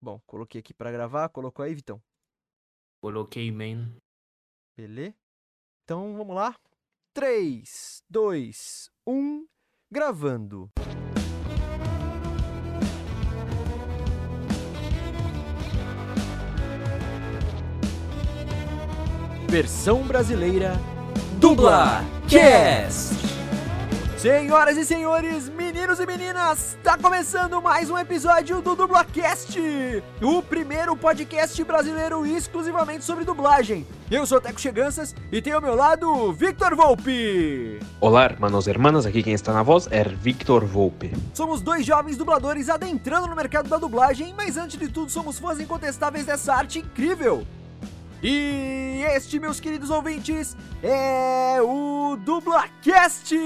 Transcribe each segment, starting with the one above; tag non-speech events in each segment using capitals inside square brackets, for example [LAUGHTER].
Bom, coloquei aqui pra gravar. Colocou aí, Vitão? Coloquei, man. Beleza? Então vamos lá. 3, 2, 1, gravando. Versão brasileira Dubla Cast. Senhoras e senhores, meninos e meninas, tá começando mais um episódio do DublaCast, o primeiro podcast brasileiro exclusivamente sobre dublagem. Eu sou Teco Cheganças e tenho ao meu lado Victor Volpe. Olá, hermanos e hermanas, aqui quem está na voz é Victor Volpe. Somos dois jovens dubladores adentrando no mercado da dublagem, mas antes de tudo somos fãs incontestáveis dessa arte incrível. E este, meus queridos ouvintes, é o DublaCast!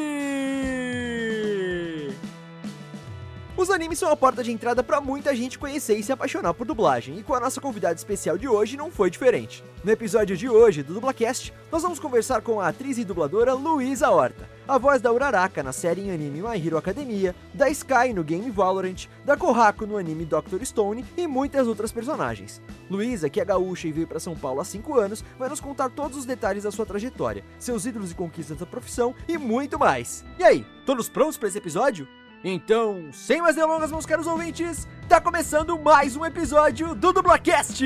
Os animes são a porta de entrada para muita gente conhecer e se apaixonar por dublagem, e com a nossa convidada especial de hoje não foi diferente. No episódio de hoje do DublaCast, nós vamos conversar com a atriz e dubladora Luísa Horta, a voz da Uraraka na série em anime My Hero Academia, da Sky no game Valorant, da Kohaku no anime Dr. Stone e muitas outras personagens. Luísa, que é gaúcha e veio para São Paulo há 5 anos, vai nos contar todos os detalhes da sua trajetória, seus ídolos e conquistas da profissão e muito mais. E aí, todos prontos para esse episódio? Então, sem mais delongas, meus caros ouvintes, tá começando mais um episódio do Dublacast!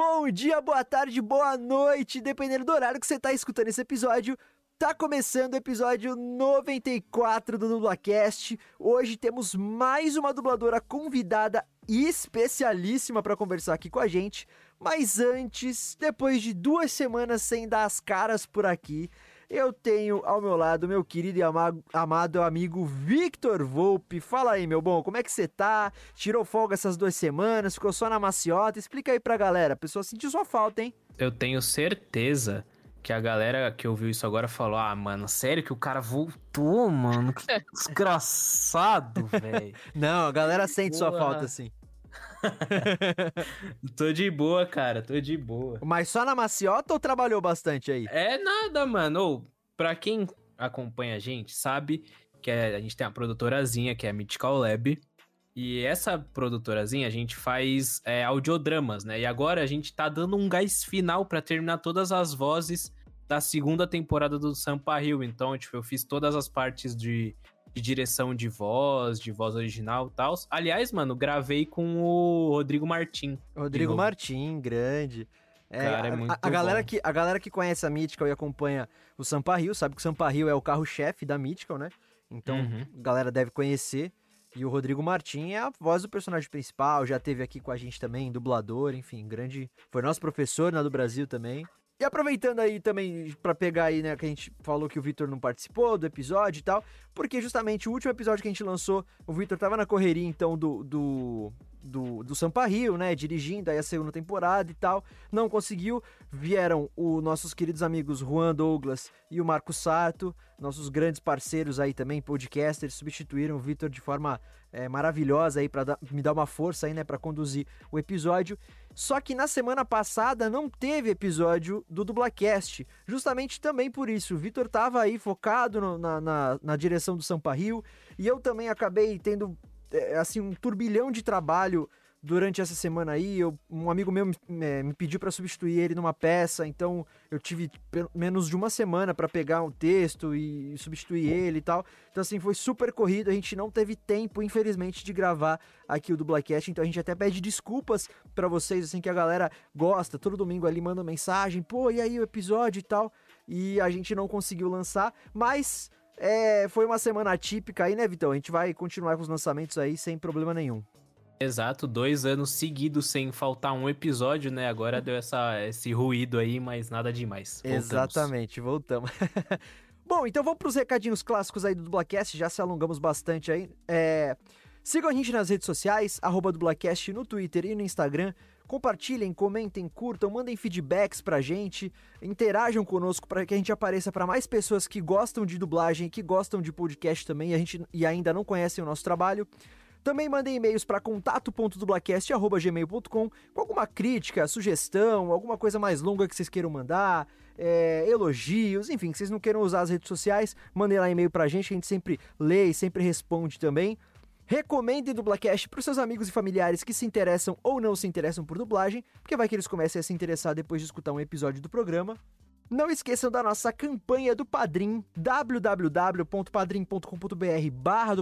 Bom dia, boa tarde, boa noite, dependendo do horário que você está escutando esse episódio. Tá começando o episódio 94 do Dublacast. Hoje temos mais uma dubladora convidada especialíssima para conversar aqui com a gente. Mas antes, depois de duas semanas sem dar as caras por aqui, eu tenho ao meu lado meu querido e amado, amado amigo Victor Volpe. Fala aí, meu bom, como é que você tá? Tirou folga essas duas semanas? Ficou só na maciota? Explica aí pra galera. A pessoa sentiu sua falta, hein? Eu tenho certeza que a galera que ouviu isso agora falou: Ah, mano, sério que o cara voltou, mano? Que [LAUGHS] desgraçado, velho. Não, a galera sente sua Boa. falta, sim. [LAUGHS] tô de boa, cara, tô de boa. Mas só na maciota ou trabalhou bastante aí? É nada, mano. Ô, pra quem acompanha a gente, sabe que é- a gente tem a produtorazinha, que é a Mythical Lab. E essa produtorazinha a gente faz é, audiodramas, né? E agora a gente tá dando um gás final pra terminar todas as vozes da segunda temporada do Sampa Hill. Então, tipo, eu fiz todas as partes de, de direção de voz, de voz original e tal. Aliás, mano, gravei com o Rodrigo Martim. Rodrigo. Martim, grande. É, Cara, é a- muito a, a galera bom. que, a galera que conhece a Mythical e acompanha o Sampa Rio sabe que o Sampa Rio é o carro-chefe da Mythical, né? Então, Uhum. a galera deve conhecer. E o Rodrigo Martim é a voz do personagem principal, já teve aqui com a gente também, dublador, enfim, grande. Foi nosso professor na do Brasil também. E aproveitando aí também pra pegar aí, né, que a gente falou que o Vitor não participou do episódio e tal, porque justamente o último episódio que a gente lançou, o Vitor tava na correria então do do do, do Sampa Rio, né, dirigindo aí a segunda temporada e tal, não conseguiu, vieram os nossos queridos amigos Juan Douglas e o Marco Sato, nossos grandes parceiros aí também, podcasters, substituíram o Vitor de forma é, maravilhosa aí para me dar uma força aí, né, para conduzir o episódio. Só que na semana passada não teve episódio do Dublacast, justamente também por isso. O Vitor tava aí focado no- na, na, na direção do Sampa Rio e eu também acabei tendo é, assim um turbilhão de trabalho durante essa semana aí. Eu- um amigo meu me, é, me pediu para substituir ele numa peça, então eu tive menos de uma semana para pegar um texto e substituir ele e tal. Então assim foi super corrido. A gente não teve tempo, infelizmente, de gravar aqui o Dublacast. Então a gente até pede desculpas para vocês, assim que a galera gosta. Todo domingo ali manda mensagem, pô, e aí o episódio e tal. E a gente não conseguiu lançar, mas é, foi uma semana atípica aí, né, Vitão? A gente vai continuar com os lançamentos aí sem problema nenhum. Exato, dois anos seguidos sem faltar um episódio, né? Agora deu essa, esse ruído aí, mas nada demais. Voltamos. Exatamente, voltamos. [LAUGHS] Bom, então vamos pros recadinhos clássicos aí do Dublacast, já se alongamos bastante aí. É, Sigam a gente nas redes sociais, arroba Dublacast no Twitter e no Instagram. Compartilhem, comentem, curtam, mandem feedbacks pra gente, interajam conosco para que a gente apareça para mais pessoas que gostam de dublagem, que gostam de podcast também, e a gente e ainda não conhecem o nosso trabalho. Também mandem e-mails para contato.dublacast.gmail.com com alguma crítica, sugestão, alguma coisa mais longa que vocês queiram mandar, é, elogios, enfim, que vocês não queiram usar as redes sociais, mandem lá e-mail pra gente, a gente sempre lê e sempre responde também. Recomendem Dublacast para os seus amigos e familiares que se interessam ou não se interessam por dublagem, porque vai que eles comecem a se interessar depois de escutar um episódio do programa. Não esqueçam da nossa campanha do Padrim, www.padrim.com.br barra.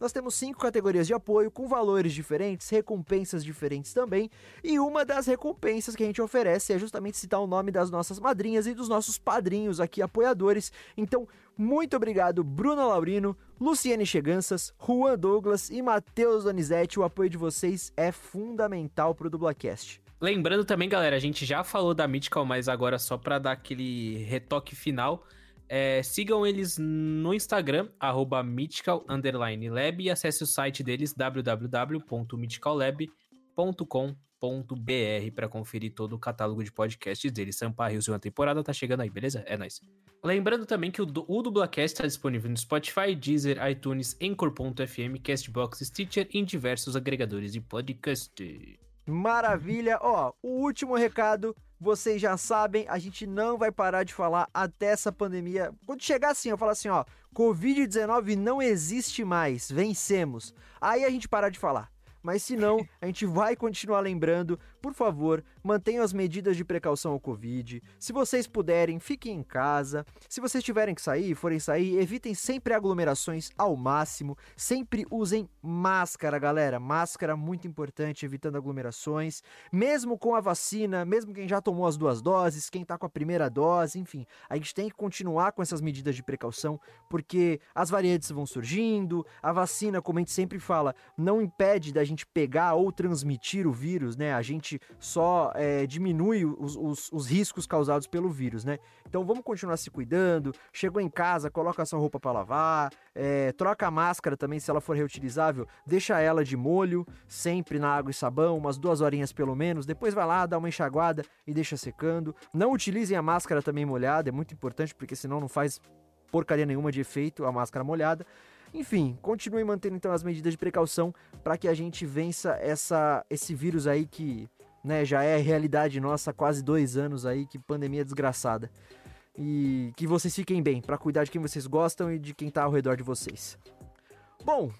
Nós temos cinco categorias de apoio com valores diferentes, recompensas diferentes também. E uma das recompensas que a gente oferece é justamente citar o nome das nossas madrinhas e dos nossos padrinhos aqui, apoiadores. Então, muito obrigado, Bruno Laurino, Luciane Cheganças, Juan Douglas e Matheus Donizete. O apoio de vocês é fundamental para o Dublacast. Lembrando também, galera, a gente já falou da Mythical, mas agora só para dar aquele retoque final. É, sigam eles no Instagram, arroba mythical_lab e acesse o site deles, www.mythicallab.com.br para conferir todo o catálogo de podcasts deles. Sampa Rio, segunda temporada tá chegando aí, beleza? É nóis. Lembrando também que o, o Dublacast está disponível no Spotify, Deezer, iTunes, Anchor.fm, Castbox, Stitcher e em diversos agregadores de podcast. Maravilha! Ó, o último recado, vocês já sabem, a gente não vai parar de falar até essa pandemia. Quando chegar assim, eu falo assim, ó, Covid-19 não existe mais, vencemos. Aí a gente para de falar. Mas se não, [LAUGHS] a gente vai continuar lembrando, por favor, mantenham as medidas de precaução ao Covid. Se vocês puderem, fiquem em casa. Se vocês tiverem que sair, forem sair, evitem sempre aglomerações ao máximo. Sempre usem máscara, galera. Máscara muito importante, evitando aglomerações. Mesmo com a vacina, mesmo quem já tomou as duas doses, quem tá com a primeira dose, enfim, a gente tem que continuar com essas medidas de precaução, porque as variantes vão surgindo, a vacina, como a gente sempre fala, não impede da gente pegar ou transmitir o vírus, né? A gente só é, diminui os, os, os, riscos causados pelo vírus, né? Então vamos continuar se cuidando. Chegou em casa, coloca sua roupa para lavar, é, troca a máscara também, se ela for reutilizável, deixa ela de molho, sempre na água e sabão, umas duas horinhas pelo menos. Depois vai lá, dá uma enxaguada e deixa secando. Não utilizem a máscara também molhada, é muito importante porque senão não faz porcaria nenhuma de efeito a máscara molhada. Enfim, continue mantendo então as medidas de precaução para que a gente vença essa, esse vírus aí que né, já é realidade nossa há quase dois anos aí, que pandemia desgraçada. E que vocês fiquem bem, para cuidar de quem vocês gostam e de quem tá ao redor de vocês. Bom,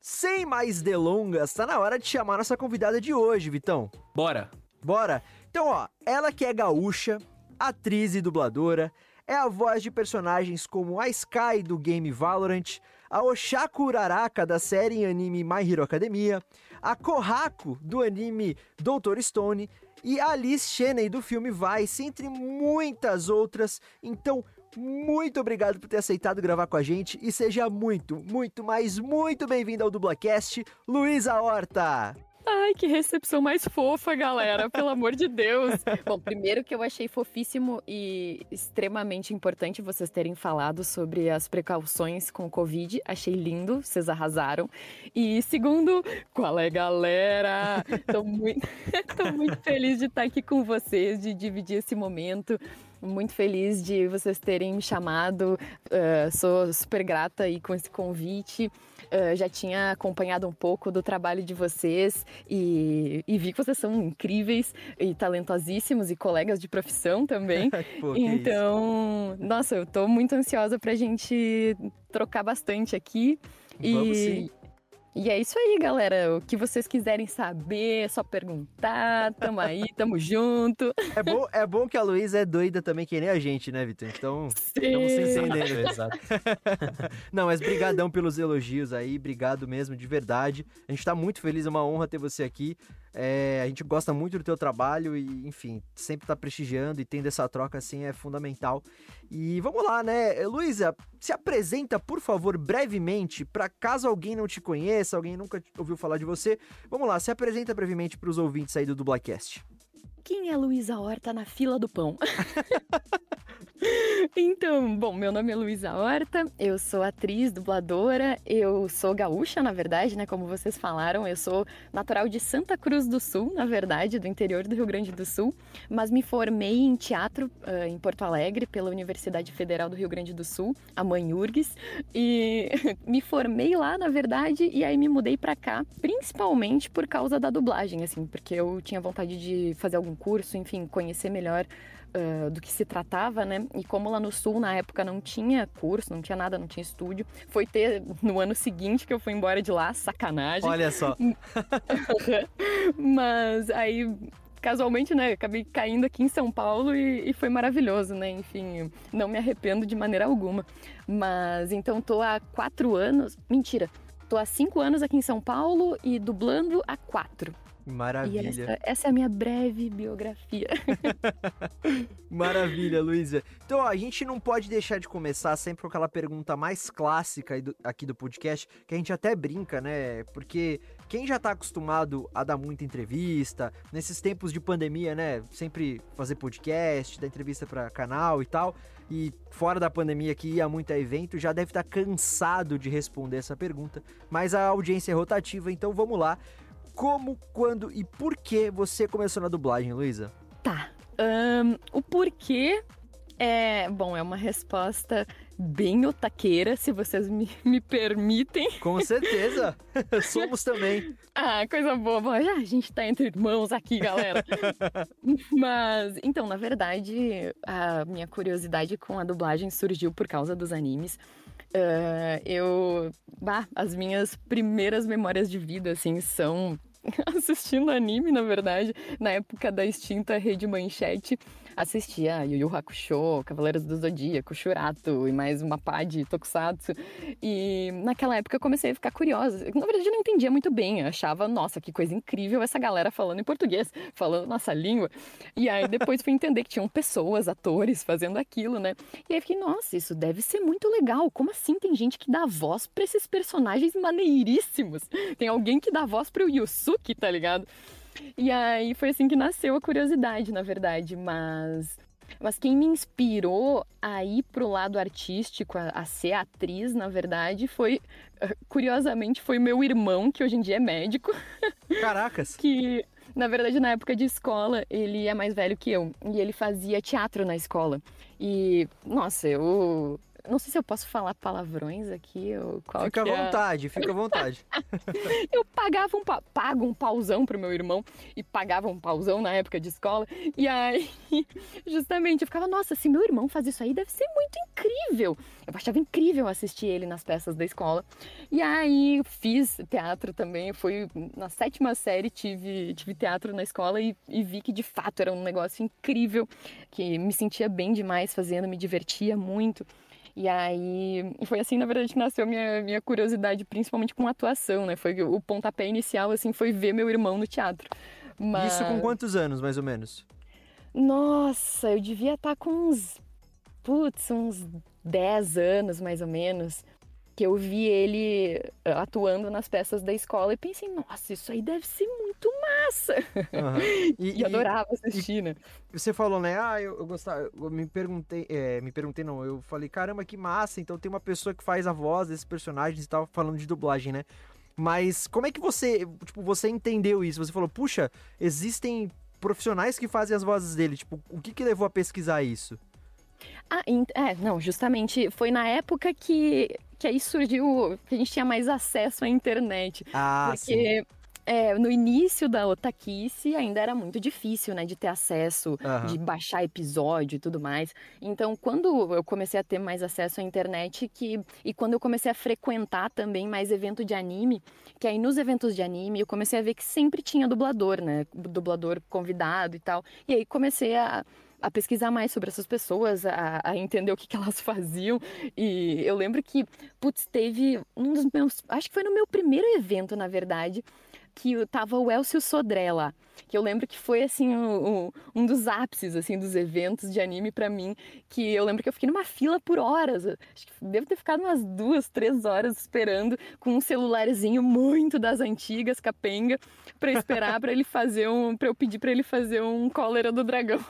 sem mais delongas, tá na hora de chamar nossa convidada de hoje, Vitão. Bora! Bora! Então, ó, ela que é gaúcha, atriz e dubladora, é a voz de personagens como a Sky do game Valorant, a Oshaku Uraraka da série em anime My Hero Academia, a Kohako do anime Doutor Stone e a Alice Cheney do filme Vice, entre muitas outras. Então, muito obrigado por ter aceitado gravar com a gente e seja muito, muito, mas muito bem-vindo ao Dublacast, Luísa Horta! Ai, que recepção mais fofa, galera, pelo amor de Deus. [LAUGHS] Bom, primeiro que eu achei fofíssimo e extremamente importante vocês terem falado sobre as precauções com o Covid. Achei lindo, vocês arrasaram. E segundo, qual é, galera? Tô muito, [LAUGHS] tô muito feliz de estar aqui com vocês, de dividir esse momento muito feliz de vocês terem me chamado. Uh, sou super grata aí com esse convite. Uh, já tinha acompanhado um pouco do trabalho de vocês e, e, vi que vocês são incríveis e talentosíssimos e colegas de profissão também. [LAUGHS] Pô, então, nossa, eu tô muito ansiosa pra gente trocar bastante aqui. Vamos e, sim. E é isso aí, galera. O que vocês quiserem saber, é só perguntar. Tamo aí, [LAUGHS] tamo junto. É bom, é bom que a Luísa é doida também, que nem a gente, né, Vitor? Então, estamos se entendendo. Exato. [LAUGHS] Não, mas brigadão pelos elogios aí. Obrigado mesmo, de verdade. A gente tá muito feliz, é uma honra ter você aqui. É, a gente gosta muito do teu trabalho e, enfim, sempre tá prestigiando e tendo essa troca assim é fundamental. E vamos lá, né? Luísa, se apresenta, por favor, brevemente, para caso alguém não te conheça, alguém nunca ouviu falar de você. Vamos lá, se apresenta brevemente para os ouvintes aí do Dublacast. Quem é Luísa Horta na fila do pão? [LAUGHS] Então, bom, meu nome é Luísa Horta, eu sou atriz, dubladora, eu sou gaúcha, na verdade, né? Como vocês falaram, eu sou natural de Santa Cruz do Sul, na verdade, do interior do Rio Grande do Sul, mas me formei em teatro uh, em Porto Alegre pela Universidade Federal do Rio Grande do Sul, a mãe URGS, e [LAUGHS] me formei lá, na verdade, e aí me mudei para cá, principalmente por causa da dublagem, assim, porque eu tinha vontade de fazer algum curso, enfim, conhecer melhor uh, do que se tratava, né? E como lá no sul, na época, não tinha curso, não tinha nada, não tinha estúdio, foi ter no ano seguinte que eu fui embora de lá, sacanagem. Olha só. [LAUGHS] Mas aí casualmente, né, acabei caindo aqui em São Paulo e, e, foi maravilhoso, né? Enfim, não me arrependo de maneira alguma. Mas então tô há quatro anos. Mentira, tô há cinco anos aqui em São Paulo e dublando há quatro. Maravilha. Essa, essa, é a minha breve biografia. [LAUGHS] Maravilha, Luísa. Então, ó, a gente não pode deixar de começar sempre com aquela pergunta mais clássica aqui do podcast, que a gente até brinca, né? Porque quem já tá acostumado a dar muita entrevista, nesses tempos de pandemia, né? Sempre fazer podcast, dar entrevista para canal e tal. E fora da pandemia que ia muito a evento, já deve estar tá cansado de responder essa pergunta. Mas a audiência é rotativa, então vamos lá como, quando e por que você começou na dublagem, Luísa? Tá. Um, o porquê é. Bom, é uma resposta bem otaqueira, se vocês me, [LAUGHS] me permitem. Com certeza! [LAUGHS] Somos também. Ah, coisa boa. Bom, já a gente tá entre irmãos aqui, galera. [LAUGHS] Mas, então, na verdade, a minha curiosidade com a dublagem surgiu por causa dos animes. Uh, eu. Bah, as minhas primeiras memórias de vida, assim, são [LAUGHS] assistindo anime, na verdade, na época da extinta Rede Manchete, assistia Yu Yu Hakusho, Cavaleiros do Zodíaco, Shurato e mais uma pá de Tokusatsu. E naquela época eu comecei a ficar curiosa. Na verdade eu não entendia muito bem, eu achava, nossa, que coisa incrível essa galera falando em português, falando nossa língua. E aí depois fui entender que tinham pessoas, atores fazendo aquilo, né? E aí fiquei, nossa, isso deve ser muito legal. Como assim tem gente que dá voz para esses personagens maneiríssimos? Tem alguém que dá voz para o Yusuke, tá ligado? E aí foi assim que nasceu a curiosidade, na verdade, mas mas quem me inspirou a ir pro lado artístico, a, a, ser atriz, na verdade, foi, curiosamente, foi meu irmão, que hoje em dia é médico. [LAUGHS] Caracas! que, na verdade, na época de escola, ele é mais velho que eu. E ele fazia teatro na escola. E, nossa, eu não sei se eu posso falar palavrões aqui ou qual Fica à é... vontade, fica à vontade. [LAUGHS] eu pagava um pa... pago um pauzão pro meu irmão e pagava um pauzão na época de escola. E aí, [LAUGHS] justamente, eu ficava, nossa, se meu irmão faz isso aí, deve ser muito incrível. Eu achava incrível assistir ele nas peças da escola. E aí, fiz teatro também. Fui na sétima série, tive, tive teatro na escola e, e vi que de fato era um negócio incrível, que me sentia bem demais fazendo, me divertia muito. E aí, foi assim, na verdade, que nasceu minha, minha curiosidade, principalmente com atuação, né? Foi o pontapé inicial, assim, foi ver meu irmão no teatro. Mas... Isso com quantos anos, mais ou menos? Nossa, eu devia estar tá com uns. Putz, uns 10 anos, mais ou menos que eu vi ele eh, atuando nas peças da escola e pensei, nossa, isso aí deve ser muito massa. Uhum. [LAUGHS] E, e, adorava assistir, e, né? Você falou, né? Ah, eu, eu gostava, eu me perguntei, é, me perguntei não, eu falei, caramba, que massa, então tem uma pessoa que faz a voz desses personagens e tal, falando de dublagem, né? Mas como é que você, tipo, você entendeu isso? Você falou, puxa, existem profissionais que fazem as vozes dele, tipo, o que que levou a pesquisar isso? Ah, é, não, justamente foi na época que que aí surgiu que a gente tinha mais acesso à internet. Ah, porque. É, no início da Otakice ainda era muito difícil, né, de ter acesso, uhum. de baixar episódio e tudo mais. Então, quando eu comecei a ter mais acesso à internet que e quando eu comecei a frequentar também mais evento de anime, que aí nos eventos de anime eu comecei a ver que sempre tinha dublador, né, dublador convidado e tal. E aí comecei a a pesquisar mais sobre essas pessoas, a, a entender o que, que, elas [LAUGHS] faziam. E eu lembro que, putz, teve um dos meus. Acho que foi no meu primeiro evento, na verdade, que tava o Elcio Sodré lá. Que eu lembro que foi, assim, um, um dos ápices, assim, dos eventos de anime para mim. Que eu lembro que eu fiquei numa fila por horas. Acho que devo ter ficado umas duas, três horas esperando com um celularzinho muito das antigas, capenga, para esperar para ele fazer um... para eu pedir para ele fazer um cólera do dragão.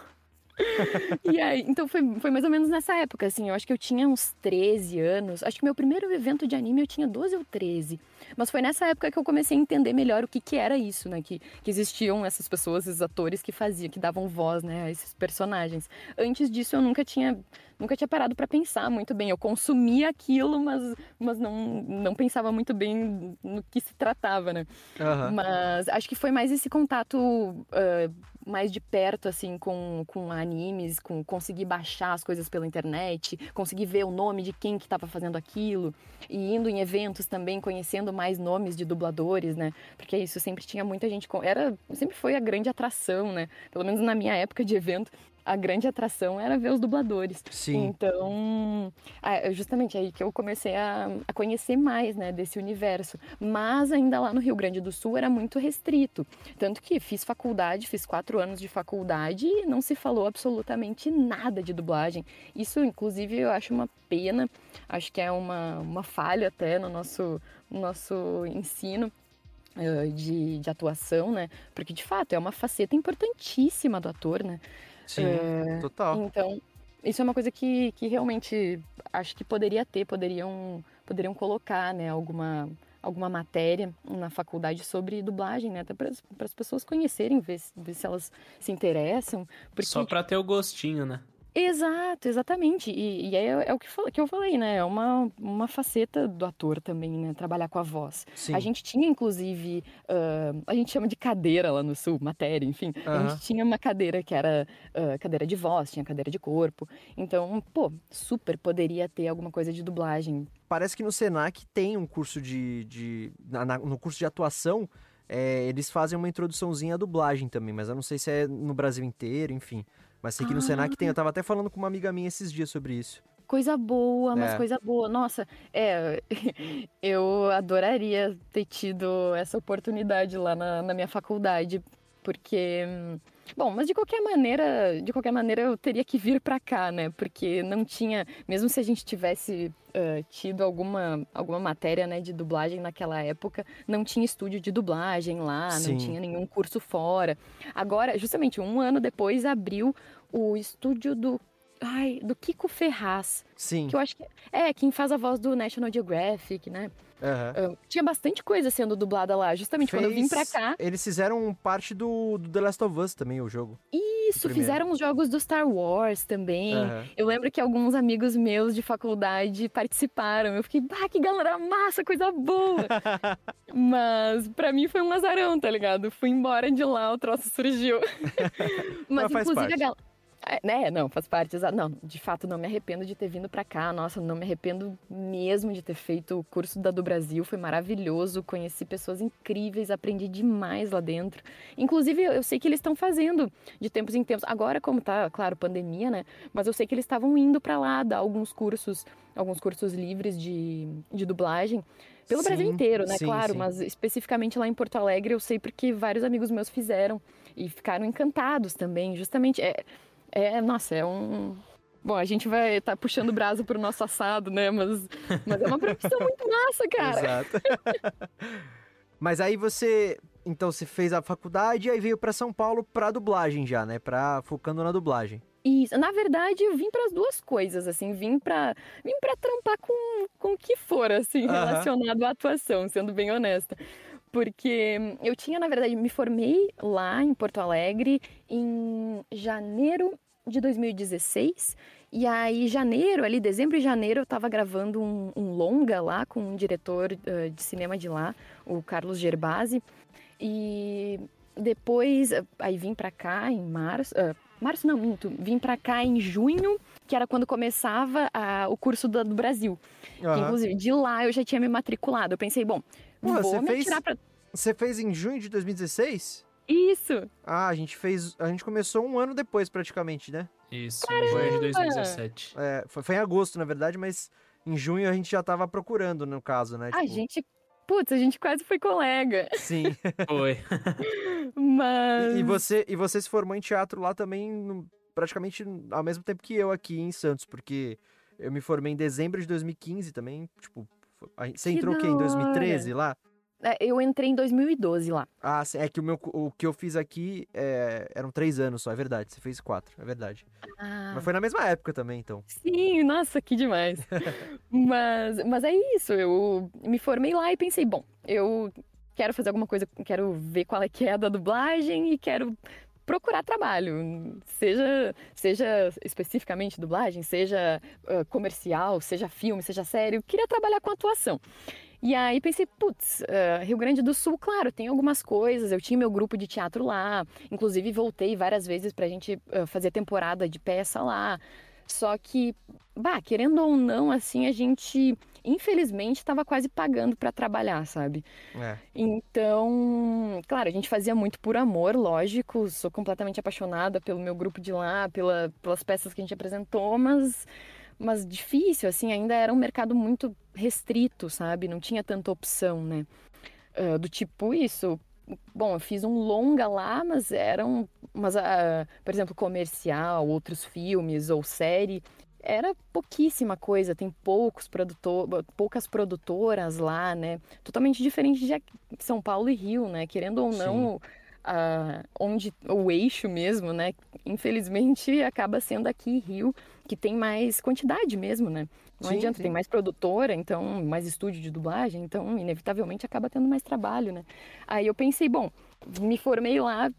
[LAUGHS] e aí, então foi, foi mais ou menos nessa época, assim, eu acho que eu tinha uns 13 anos, acho que meu primeiro evento de anime eu tinha 12 ou 13, mas foi nessa época que eu comecei a entender melhor o que que era isso, né, que, que existiam essas pessoas, esses atores que faziam, que davam voz, né, a esses personagens. Antes disso eu nunca tinha, nunca tinha parado para pensar muito bem, eu consumia aquilo, mas, mas não, não pensava muito bem no que se tratava, né. Aham. Mas acho que foi mais esse contato uh, mais de perto, assim, com, com animes, com conseguir baixar as coisas pela internet, conseguir ver o nome de quem que estava fazendo aquilo, e indo em eventos também, conhecendo mais nomes de dubladores, né? Porque isso sempre tinha muita gente. com- Era, sempre foi a grande atração, né? Pelo menos na minha época de evento, a grande atração era ver os dubladores. Sim. Então, ah, é justamente aí que eu comecei a, a conhecer mais, né, desse universo. Mas ainda lá no Rio Grande do Sul era muito restrito. Tanto que fiz faculdade, fiz quatro anos de faculdade e não se falou absolutamente nada de dublagem. Isso, inclusive, eu acho uma pena. Acho que é uma, uma falha até no nosso, no nosso ensino eh, de, de atuação, né? Porque, de fato, é uma faceta importantíssima do ator, né? Sim, total. Então, isso é uma coisa que, que realmente acho que poderia ter, poderiam, poderiam colocar, né, alguma, alguma matéria na faculdade sobre dublagem, né, até para as pessoas conhecerem, ver, se- ver se elas se interessam. Porque, Só pra ter o gostinho, né? Exato, exatamente. E, e é, é o que, fal- que eu falei, né, é uma, uma faceta do ator também, né, trabalhar com a voz. Sim. A gente tinha, inclusive, ah, a gente chama de cadeira lá no sul, matéria, enfim. A gente tinha uma cadeira que era ah, cadeira de voz, tinha cadeira de corpo. Então, pô, super poderia ter alguma coisa de dublagem. Parece que no Senac tem um curso de. de na- na- no curso de atuação, é, eles fazem uma introduçãozinha à dublagem também, mas eu não sei se é no Brasil inteiro, enfim. Mas sei que no Senac tem. Eu tava até falando com uma amiga minha esses dias sobre isso. Coisa boa, mas É. coisa boa. Nossa, é, [LAUGHS] eu adoraria ter tido essa oportunidade lá na, na minha faculdade, porque, hum, bom, mas de qualquer maneira, de qualquer maneira eu teria que vir pra cá, né? Porque não tinha, mesmo se a gente tivesse ah, tido alguma, alguma matéria, né, de dublagem naquela época, não tinha estúdio de dublagem lá, Sim. não tinha nenhum curso fora. Agora, justamente um ano depois, abriu o estúdio do Ai, do Kiko Ferraz, Sim. que eu acho que é quem faz a voz do National Geographic, né? aham. Ah, tinha bastante coisa sendo dublada lá, justamente quando eu vim pra Fez- cá. Eles fizeram parte do, do The Last of Us também, o jogo. Isso, primeiro. fizeram os jogos do Star Wars também. Aham. Eu lembro que alguns amigos meus de faculdade participaram. Eu fiquei, bah, que galera massa, coisa boa. [LAUGHS] Mas pra mim foi um azarão, tá ligado? Fui embora de lá, o troço surgiu. [LAUGHS] Mas Mas, inclusive, a galera. Né, não, faz parte, exato. Não, de fato, não me arrependo de ter vindo pra cá. Nossa, não me arrependo mesmo de ter feito o curso da do Brasil. Foi maravilhoso. Conheci pessoas incríveis, aprendi demais lá dentro. Inclusive, eu sei que eles estão fazendo de tempos em tempos. Agora, como tá, claro, pandemia, né? Mas eu sei que eles estavam indo pra lá dar alguns cursos, alguns cursos livres de, de dublagem. Pelo Brasil Sim, inteiro, né? sim, claro, sim. mas especificamente lá em Porto Alegre eu sei porque vários amigos meus fizeram e ficaram encantados também. Justamente, é, é nossa, é um. Bom, a gente vai estar puxando o braço pro nosso assado, né? Mas, mas é uma profissão muito massa, [LAUGHS] cara. Exato. [LAUGHS] Mas aí você. Então, você fez a faculdade e aí veio pra São Paulo pra dublagem já, né? Pra, focando na dublagem. Isso, na verdade, eu vim para as duas coisas, assim, vim para vim para trampar com, com o que for, assim, Aham. relacionado à atuação, sendo bem honesta. Porque hum, eu tinha, na verdade, me formei lá em Porto Alegre em janeiro de 2016. E aí, janeiro, ali, dezembro e janeiro, eu tava gravando um, um longa lá com um diretor eh, de cinema de lá, o Carlos Gerbasi. E depois, aí vim pra cá em março. ah, março não, minto. Vim pra cá em junho, que era quando começava a- o curso do, do Brasil. Que, Aham. inclusive, de lá eu já tinha me matriculado. Eu pensei, bom, Porra, vou você me fez- atirar pra. Você fez em junho de 2016? Isso! Ah, a gente fez. A gente começou um ano depois, praticamente, né? Isso, em junho de 2017. É, foi, foi em agosto, na verdade, mas em junho a gente já tava procurando, no caso, né? A Tipo, gente. Putz, a gente quase foi colega. Sim. Foi. [LAUGHS] Mas. E, e você, e você se formou em teatro lá também, no- praticamente ao mesmo tempo que eu aqui em Santos, porque eu me formei em dezembro de 2015 também, tipo, você entrou o quê? Em hora. 2013 lá? É, Eu entrei em 2012 lá. Ah, sim, é que o, meu, o que eu fiz aqui é, eram três anos só, é verdade. Você fez quatro, é verdade. Ah, Mas foi na mesma época também, então. Sim, nossa, que demais. [LAUGHS] mas, mas é isso, eu me formei lá e pensei, bom, eu quero fazer alguma coisa, quero ver qual é que é da dublagem e quero procurar trabalho, seja, seja especificamente dublagem, seja ah, comercial, seja filme, seja série, eu queria trabalhar com atuação. E aí pensei, putz, ah, Rio Grande do Sul, claro, tem algumas coisas. Eu tinha meu grupo de teatro lá, inclusive voltei várias vezes pra gente ah, fazer temporada de peça lá. Só que, bah, querendo ou não, assim, a gente, infelizmente, estava quase pagando pra trabalhar, sabe? É. Então, claro, a gente fazia muito por amor, lógico. Sou completamente apaixonada pelo meu grupo de lá, pela, pelas peças que a gente apresentou, mas, mas difícil, assim, ainda era um mercado muito restrito, sabe? Não tinha tanta opção, né? Ah, do tipo isso. Bom, eu fiz um longa lá, mas eram, mas, ah, por exemplo, comercial, outros filmes ou série. Era pouquíssima coisa, tem poucos produtor, poucas produtoras lá, né? Totalmente diferente de São Paulo e Rio, né? Querendo ou não, ah, onde o eixo mesmo, né? Infelizmente acaba sendo aqui Rio, que tem mais quantidade mesmo, né? Não Sim, adianta, sim. tem mais produtora, então mais estúdio de dublagem, então inevitavelmente acaba tendo mais trabalho, né? Aí eu pensei, bom, me formei lá,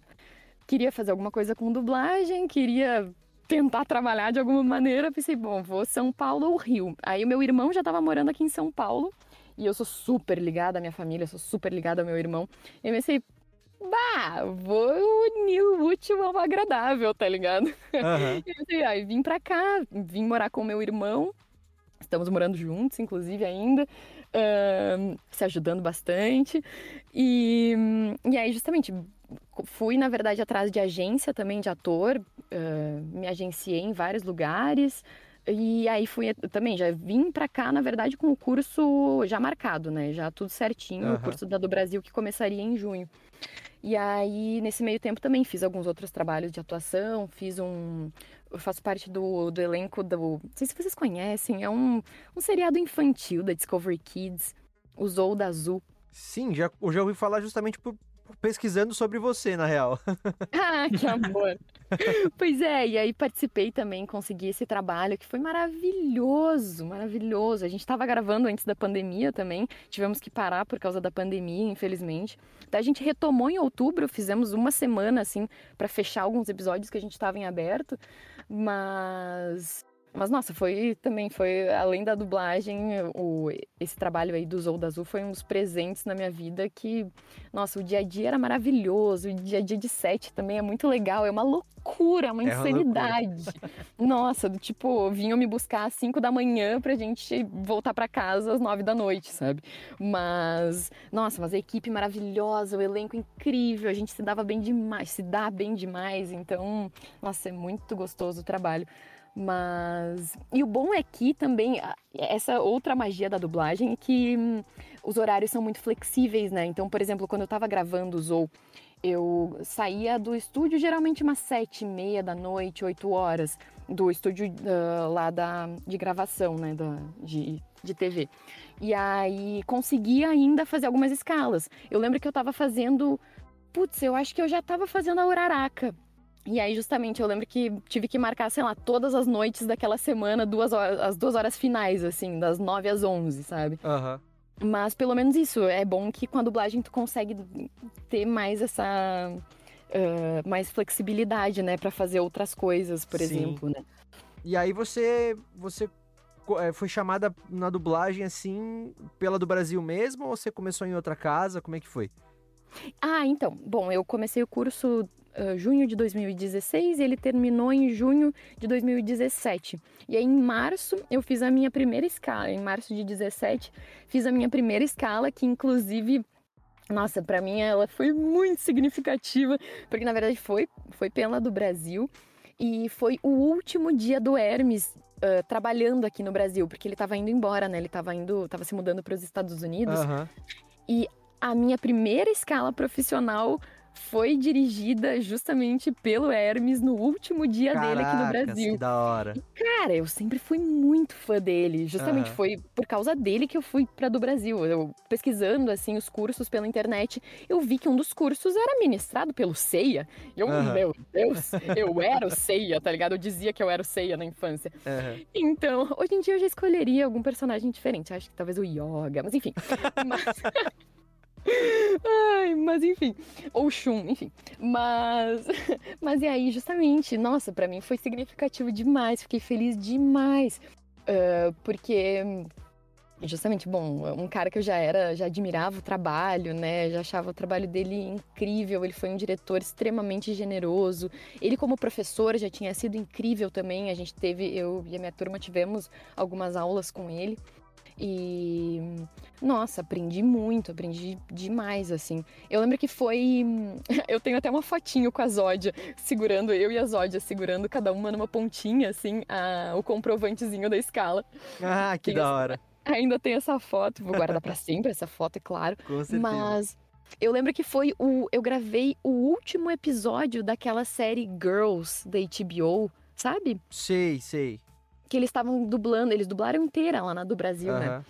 queria fazer alguma coisa com dublagem, queria tentar trabalhar de alguma maneira, pensei, bom, vou São Paulo ou Rio. Aí o meu irmão já estava morando aqui em São Paulo, e eu sou super ligada à minha família, sou super ligada ao meu irmão. E eu pensei, bah, vou unir o útil ao agradável, tá ligado? Aham. [LAUGHS] E eu pensei, vim pra cá, vim morar com o meu irmão. Estamos morando juntos, inclusive, ainda, se ajudando bastante. E, e aí, justamente, fui, na verdade, atrás de agência também de ator, ah, me agenciei em vários lugares. E aí fui também, já vim pra cá, na verdade, com o curso já marcado, né? Já tudo certinho, o Aham. curso da do Brasil que começaria em junho. E aí, nesse meio tempo também fiz alguns outros trabalhos de atuação, fiz um. Eu faço parte do, do elenco do. Não sei se vocês conhecem, é um, um seriado infantil da Discovery Kids, o Zou da Azul. Sim, já, eu já ouvi falar justamente por pesquisando sobre você, na real. [LAUGHS] Ah, que amor! pois é, e aí participei também, consegui esse trabalho que foi maravilhoso, maravilhoso. A gente estava gravando antes da pandemia também, tivemos que parar por causa da pandemia, infelizmente. Daí a gente retomou em outubro, fizemos uma semana assim para fechar alguns episódios que a gente estava em aberto, mas mas nossa, foi também foi além da dublagem, o esse trabalho aí do Zou da Azul foi um dos presentes na minha vida que nossa, o dia a dia era maravilhoso, o dia a dia de set também é muito legal, é uma loucura, uma É uma insanidade. [LAUGHS] Nossa, do tipo, vinham me buscar às 5 da manhã pra gente voltar pra casa às 9 da noite, sabe? Mas, nossa, mas a equipe maravilhosa, o elenco incrível, a gente se dava bem demais, se dá bem demais, então, nossa, é muito gostoso o trabalho. Mas. E o bom é que também, essa outra magia da dublagem é que hum, os horários são muito flexíveis, né? Então, por exemplo, quando eu tava gravando o Zou, eu saía do estúdio geralmente umas sete e meia da noite, oito horas, do estúdio ah, lá da, de gravação, né? Da, de, de TV. E aí conseguia ainda fazer algumas escalas. Eu lembro que eu tava fazendo. Putz, eu acho que eu já tava fazendo a Uraraca. E aí, justamente, eu lembro que tive que marcar, sei lá, todas as noites daquela semana, duas horas, as duas horas finais, assim, das nove às onze, sabe? Aham. Mas pelo menos isso, é bom que com a dublagem tu consegue ter mais essa. ah, mais flexibilidade, né, Pra fazer outras coisas, por Sim. exemplo, né? E aí você, você eh, foi chamada na dublagem assim pela do Brasil mesmo ou você começou em outra casa? Como é que foi? Ah, então, bom, eu comecei o curso junho de 2016 e ele terminou em junho de 2017. E aí, em março, eu fiz a minha primeira escala. Em março de 17, fiz a minha primeira escala, que inclusive. Nossa, pra mim ela foi muito significativa, porque na verdade foi, foi pela do Brasil e foi o último dia do Hermes ah, trabalhando aqui no Brasil, porque ele tava indo embora, né? Ele tava indo, tava se mudando para os Estados Unidos Aham. a minha primeira escala profissional foi dirigida justamente pelo Hermes no último dia dele aqui no Brasil. que da hora. Cara, eu sempre fui muito fã dele. Justamente Aham. foi por causa dele que eu fui pra do Brasil. Eu pesquisando assim os cursos pela internet, eu vi que um dos cursos era ministrado pelo Ceia. E eu, Aham. meu Deus, eu era o Ceia, tá ligado? Eu dizia que eu era o Ceia na infância. Aham. Então, hoje em dia eu já escolheria algum personagem diferente. Acho que talvez o Yoga, mas enfim. [LAUGHS] Mas... Ai, mas enfim. Ou Shun, enfim. Mas. [LAUGHS] Mas e aí, justamente, nossa, pra mim foi significativo demais. Fiquei feliz demais. Ah, porque. Justamente, bom, um cara que eu já era, já admirava o trabalho, né? Já achava o trabalho dele incrível. Ele foi um diretor extremamente generoso. Ele, como professor, já tinha sido incrível também. A gente teve, eu e a minha turma tivemos algumas aulas com ele. E nossa, aprendi muito, aprendi demais, assim. Eu lembro que foi. [LAUGHS] Eu tenho até uma fotinho com a Zódia, segurando, eu e a Zódia, segurando cada uma numa pontinha, assim, a- o comprovantezinho da escala. Ah, que da essa- hora. Ainda tem essa foto, vou guardar pra sempre essa foto, é claro. Com certeza. Mas eu lembro que foi o. Eu gravei o último episódio daquela série Girls da HBO, sabe? Sei, sei. Que eles estavam dublando, eles dublaram inteira lá na do Brasil, né? Aham.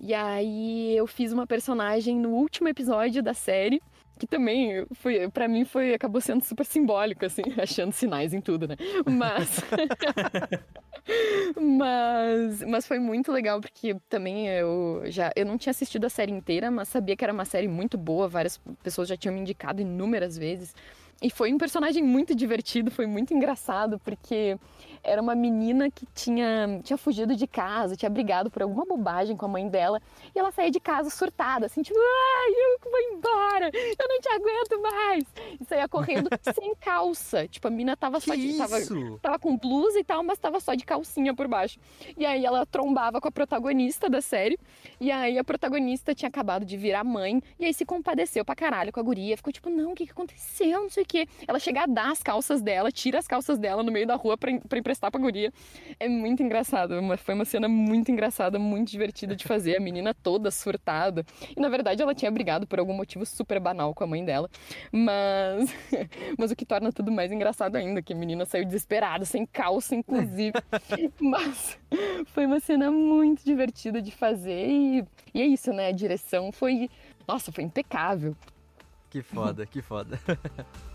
E aí eu fiz uma personagem no último episódio da série, que também foi, para mim foi acabou sendo super simbólico assim, [LAUGHS] achando sinais em tudo, né? Mas [LAUGHS] Mas mas foi muito legal porque também eu já eu não tinha assistido a série inteira, mas sabia que era uma série muito boa, várias pessoas já tinham me indicado inúmeras vezes. E foi um personagem muito divertido, foi muito engraçado, porque era uma menina que tinha, tinha fugido de casa, tinha brigado por alguma bobagem com a mãe dela, e ela saía de casa surtada, assim, tipo, ai, eu vou embora, eu não te aguento mais. E saía correndo [LAUGHS] sem calça. Tipo, a mina tava só de. Tava, tava com blusa e tal, mas tava só de calcinha por baixo. E aí ela trombava com a protagonista da série. E aí a protagonista tinha acabado de virar mãe. E aí se compadeceu pra caralho com a guria. Ficou tipo, não, o que, que aconteceu? Não sei o quê. Ela chega a dar as calças dela, tira as calças dela no meio da rua pra, pra emprestar pra guria. É muito engraçado. Foi uma cena muito engraçada, muito divertida de fazer. A menina toda surtada. E na verdade ela tinha brigado por algum motivo super banal com a mãe dela. Mas. [LAUGHS] Mas o que torna tudo mais engraçado ainda, que a menina saiu desesperada, sem calça, inclusive. [LAUGHS] Mas foi uma cena muito divertida de fazer e, e é isso, né? A direção foi. Nossa, foi impecável. Que foda, que foda. [LAUGHS]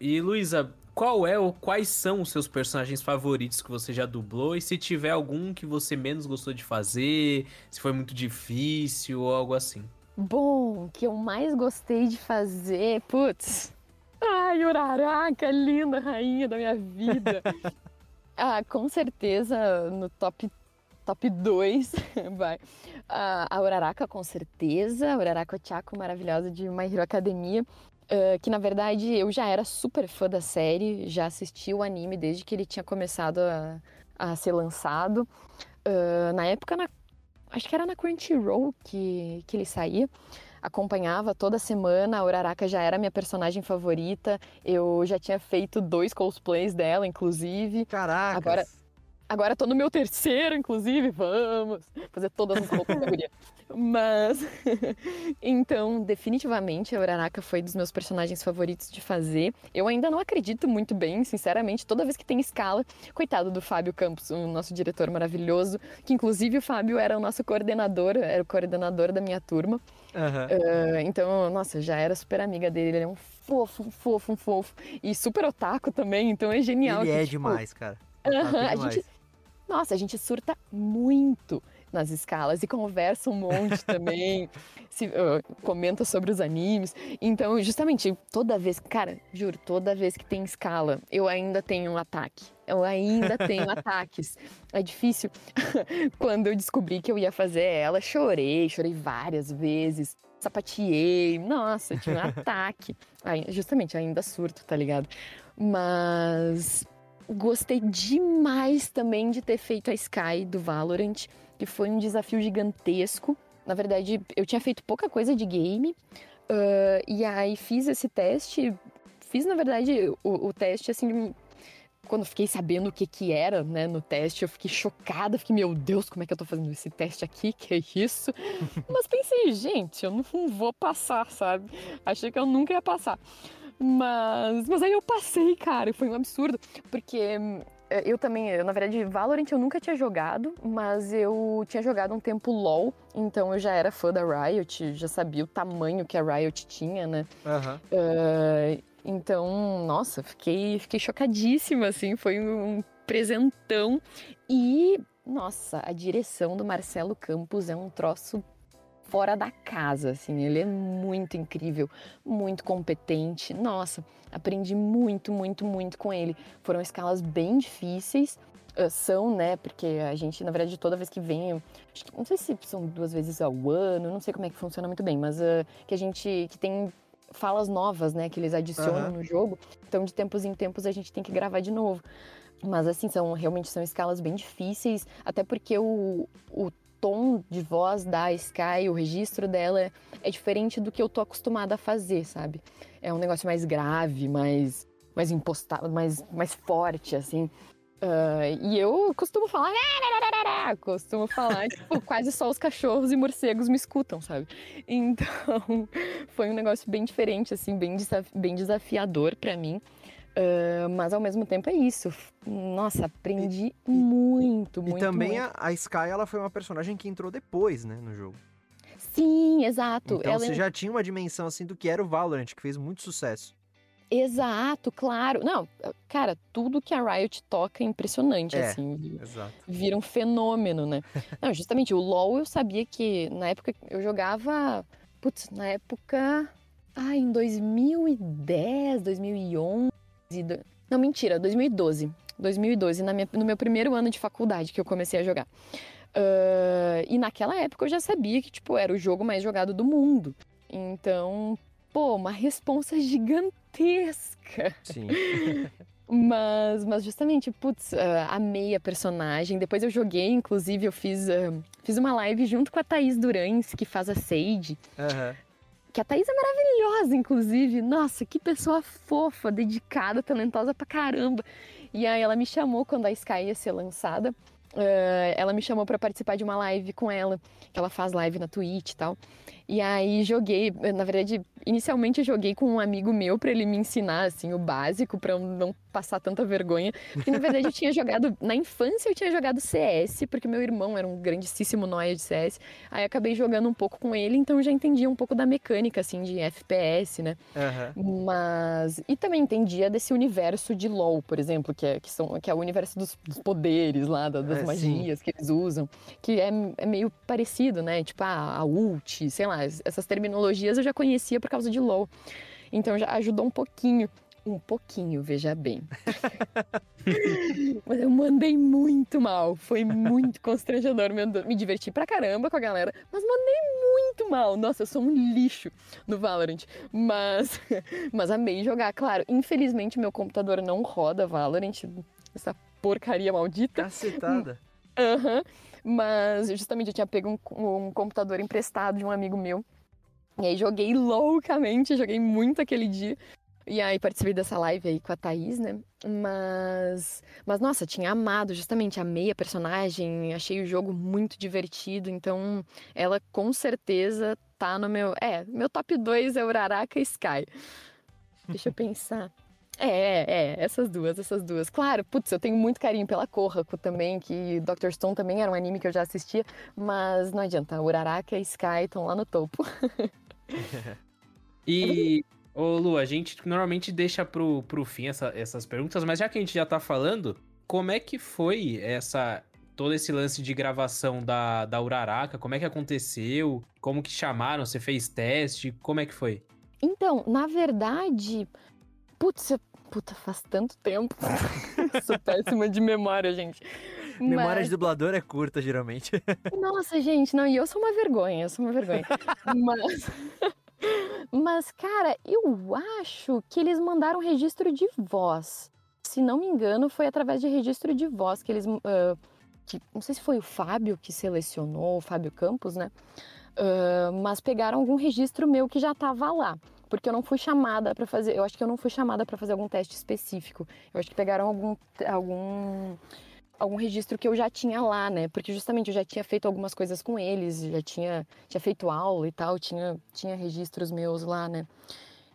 E Luísa, qual é ou quais são os seus personagens favoritos que você já dublou? E se tiver algum que você menos gostou de fazer, se foi muito difícil ou algo assim? Bom, o que eu mais gostei de fazer, putz. Ai, Uraraca, linda rainha da minha vida. [LAUGHS] ah, com certeza no top top 2 [LAUGHS] vai. Ah, a Uraraka com certeza, a Uraraka Ochako maravilhosa de My Hero Academia. Ah, que na verdade eu já era super fã da série, já assisti o anime desde que ele tinha começado a, a ser lançado. Ah, na época, na acho que era na Crunchyroll que, que ele saía. Acompanhava toda semana, a Uraraka já era minha personagem favorita. Eu já tinha feito dois cosplays dela, inclusive. Caraca. Agora- Agora tô no meu terceiro, inclusive. Vamos fazer todas as roupas da guria. Mas. [LAUGHS] então, definitivamente, a Uraraka foi dos meus personagens favoritos de fazer. Eu ainda não acredito muito bem, sinceramente, toda vez que tem escala. Coitado do Fábio Campos, o nosso diretor maravilhoso, que inclusive o Fábio era o nosso coordenador, era o coordenador da minha turma. Aham. Ah, então, nossa, já era super amiga dele. Ele é um fofo, um fofo, um fofo. E super otaku também, então é genial. Ele que, é tipo, demais, cara. Aham, Otaku a gente, nossa, a gente surta muito nas escalas e conversa um monte também, [LAUGHS] se, uh, comenta sobre os animes. Então, justamente, toda vez, cara, juro, toda vez que tem escala, eu ainda tenho um ataque. Eu ainda tenho [LAUGHS] ataques. É difícil. [LAUGHS] Quando eu descobri que eu ia fazer ela, chorei, chorei várias vezes. Sapateei, nossa, tinha um ataque. Aí, justamente, ainda surto, tá ligado? Mas gostei demais também de ter feito a Sky do Valorant, que foi um desafio gigantesco. Na verdade, eu tinha feito pouca coisa de game, ah, e aí fiz esse teste. Fiz, na verdade, o, o teste assim. quando fiquei sabendo o que que era, né, no teste, eu fiquei chocada, fiquei, meu Deus, como é que eu tô fazendo esse teste aqui? [LAUGHS] Que é isso? Mas pensei, gente, eu não vou passar, sabe? Achei que eu nunca ia passar. Mas, mas aí eu passei, cara, e foi um absurdo, porque é, eu também, eu, na verdade, Valorant eu nunca tinha jogado, mas eu tinha jogado um tempo LoL, então eu já era fã da Riot, já sabia o tamanho que a Riot tinha, né? Aham. Uh, então, nossa, fiquei, fiquei chocadíssima, assim, foi um presentão. E, nossa, a direção do Marcelo Campos é um troço fora da casa, assim, ele é muito incrível, muito competente. Nossa, aprendi muito, muito, muito com ele. Foram escalas bem difíceis, uh, são, né? Porque a gente, na verdade, toda vez que vem, acho que, não sei se são duas vezes ao ano, não sei como é que funciona muito bem, mas uh, que a gente que tem falas novas, né? Que eles adicionam Aham. no jogo. Então, de tempos em tempos, a gente tem que gravar de novo. Mas assim, são realmente são escalas bem difíceis, até porque o, o tom de voz da Sky, o registro dela é diferente do que eu tô acostumada a fazer, sabe? É um negócio mais grave, mais mais impostado, mais mais forte assim. Ah, e eu costumo falar, costumo falar, [LAUGHS] tipo, quase só os cachorros e morcegos me escutam, sabe? Então, [LAUGHS] foi um negócio bem diferente, assim, bem, bem desafiador pra mim. Ah, mas ao mesmo tempo é isso. Nossa, aprendi e- muito, E muito. também muito. a, a Sky, ela foi uma personagem que entrou depois, né, no jogo. Sim, exato. Então Ela você já tinha uma dimensão, assim, do que era o Valorant, que fez muito sucesso. Exato, claro. Não, cara, tudo que a Riot toca é impressionante, É. assim. Exato. Vira um fenômeno, né? [LAUGHS] Não, justamente, o LoL eu sabia que na época eu jogava. Putz, na época. Ah, em 2010, 2011. Não, mentira, 2012. 2012, na minha- no meu primeiro ano de faculdade que eu comecei a jogar. Ah, e naquela época eu já sabia que, tipo, era o jogo mais jogado do mundo. Então, pô, uma responsa [LAUGHS] gigantesca. Sim. [LAUGHS] Mas, mas justamente, putz, ah, amei a personagem. Depois eu joguei, inclusive, eu fiz, ah, fiz uma live junto com a Thaís Durães, que faz a Sage. Aham. Que a Thaís é maravilhosa, inclusive. Nossa, que pessoa fofa, dedicada, talentosa pra caramba. E aí ela me chamou quando a Sky ia ser lançada. ah, ela me chamou pra participar de uma live com ela, que ela faz live na Twitch e tal. E aí joguei, na verdade, inicialmente eu joguei com um amigo meu pra ele me ensinar assim o básico eu não passar tanta vergonha, porque na verdade eu tinha jogado na infância eu tinha jogado CS, porque meu irmão era um grandíssimo nóia de CS. Aí acabei jogando um pouco com ele, então eu já entendia um pouco da mecânica assim de FPS, né? Aham. Mas. E também entendia desse universo de LOL, por exemplo, que é, que são, que é o universo dos, dos poderes lá, da- das É, sim. magias que eles usam. Que é, é meio parecido, né? Tipo, a, a ult, sei lá, es- essas terminologias eu já conhecia por causa de LOL. Então já ajudou um pouquinho. Um pouquinho, veja bem. [LAUGHS] Mas eu mandei muito mal. Foi muito constrangedor. Me, diverti pra caramba com a galera, mas mandei muito mal. Nossa, eu sou um lixo no Valorant. Mas, [LAUGHS] mas amei jogar, claro. Infelizmente, meu computador não roda Valorant. Essa porcaria maldita. Cacetada. Aham. Mas justamente eu tinha pego um, um computador emprestado de um amigo meu. E aí joguei loucamente, joguei muito aquele dia. E aí participei dessa live aí com a Thaís, né? Mas. Mas nossa, tinha amado, justamente, amei a personagem, achei o jogo muito divertido. Então, ela com certeza tá no meu. É, meu top 2 é Uraraka e Sky. Deixa eu pensar. É, é, é, essas duas, essas duas. Claro, putz, eu tenho muito carinho pela Korrako também, que Dr. Stone também era um anime que eu já assistia, mas não adianta, Uraraka e Sky estão lá no topo. [LAUGHS] E, ô Lu, a gente normalmente deixa pro, pro fim essa- essas perguntas, mas já que a gente já tá falando, como é que foi essa todo esse lance de gravação da, da Uraraka? Como é que aconteceu? Como que chamaram? Você fez teste? Como é que foi? Então, na verdade, putz, eu- puta, faz tanto tempo. [LAUGHS] Sou péssima de memória, gente. Memória Mas- de dublador é curta, geralmente. Nossa, gente, não, e eu sou uma vergonha, eu sou uma vergonha. [LAUGHS] Mas. Mas, cara, eu acho que eles mandaram registro de voz. Se não me engano, foi através de registro de voz que eles. ah, que, não sei se foi o Fábio que selecionou, o Fábio Campos, né? Ah, mas pegaram algum registro meu que já tava lá. porque eu não fui chamada para fazer. Eu acho que eu não fui chamada para fazer algum teste específico. Eu acho que pegaram algum algum algum registro que eu já tinha lá, né? Porque justamente eu já tinha feito algumas coisas com eles, já tinha, tinha feito aula e tal, tinha, tinha registros meus lá, né?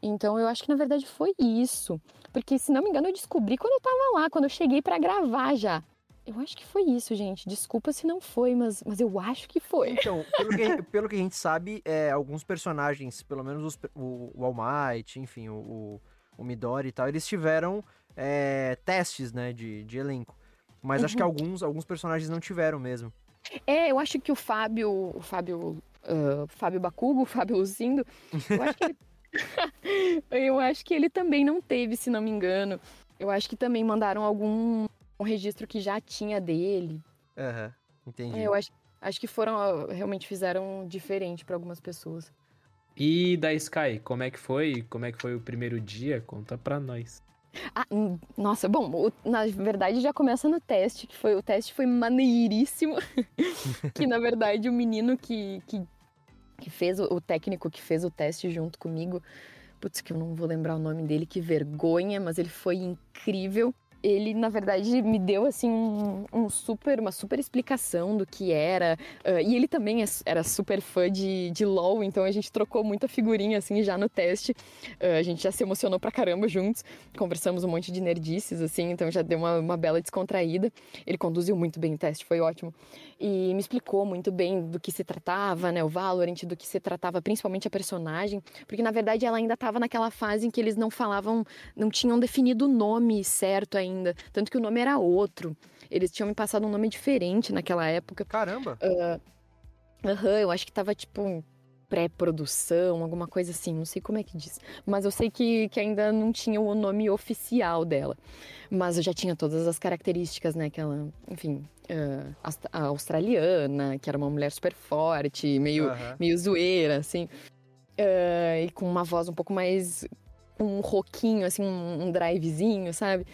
Então eu acho que na verdade foi isso. Porque se não me engano eu descobri quando eu tava lá, quando eu cheguei para gravar já. Eu acho que foi isso, gente. Desculpa se não foi, mas, mas eu acho que foi. Então, pelo que, pelo que a gente sabe, é, alguns personagens, pelo menos os, o, o All Might, enfim, o, o, Midori e tal, eles tiveram é, testes, né, de, de elenco. Mas uhum. acho que uhum. alguns, alguns personagens não tiveram mesmo. É, eu acho que o Fábio, o Fábio, uh, Fábio Bacugo, o [LAUGHS] Fábio Lucindo, eu acho que ele, [LAUGHS] eu acho que ele também não teve, se não me engano. Eu acho que também mandaram algum um registro que já tinha dele. Aham, uhum, entendi. É, eu acho, acho que foram, realmente fizeram diferente para algumas pessoas. E da Sky, como é que foi? Como é que foi o primeiro dia? Conta pra nós. Ah, nossa, bom, o, na verdade já começa no teste, que foi o teste foi maneiríssimo. [LAUGHS] que na verdade o menino que, que, que fez, o, o técnico que fez o teste junto comigo, putz, que eu não vou lembrar o nome dele, que vergonha, mas ele foi incrível ele na verdade me deu assim um, um, super uma super explicação do que era uh, e ele também é, era super fã de, de LoL então a gente trocou muita figurinha assim já no teste. Uh, a gente já se emocionou pra caramba juntos conversamos um monte de nerdices assim então já deu uma, uma bela descontraída. Ele conduziu muito bem o teste foi ótimo. E me explicou muito bem do que se tratava né o Valorant do que se tratava principalmente a personagem porque na verdade ela ainda estava naquela fase em que eles não falavam não tinham definido o nome certo ainda ainda. Tanto que o nome era outro. Eles tinham me passado um nome diferente naquela época. Caramba! Aham, uh, uh -huh, eu acho que tava tipo pré-produção, alguma coisa assim, não sei como é que diz. Mas eu sei que, que ainda não tinha o nome oficial dela. Mas eu já tinha todas as características, né? Que ela, enfim, uh, a australiana, que era uma mulher super forte, meio, meio zoeira, assim. Uh, e com uma voz um pouco mais. um roquinho, assim, um, um drivezinho, sabe?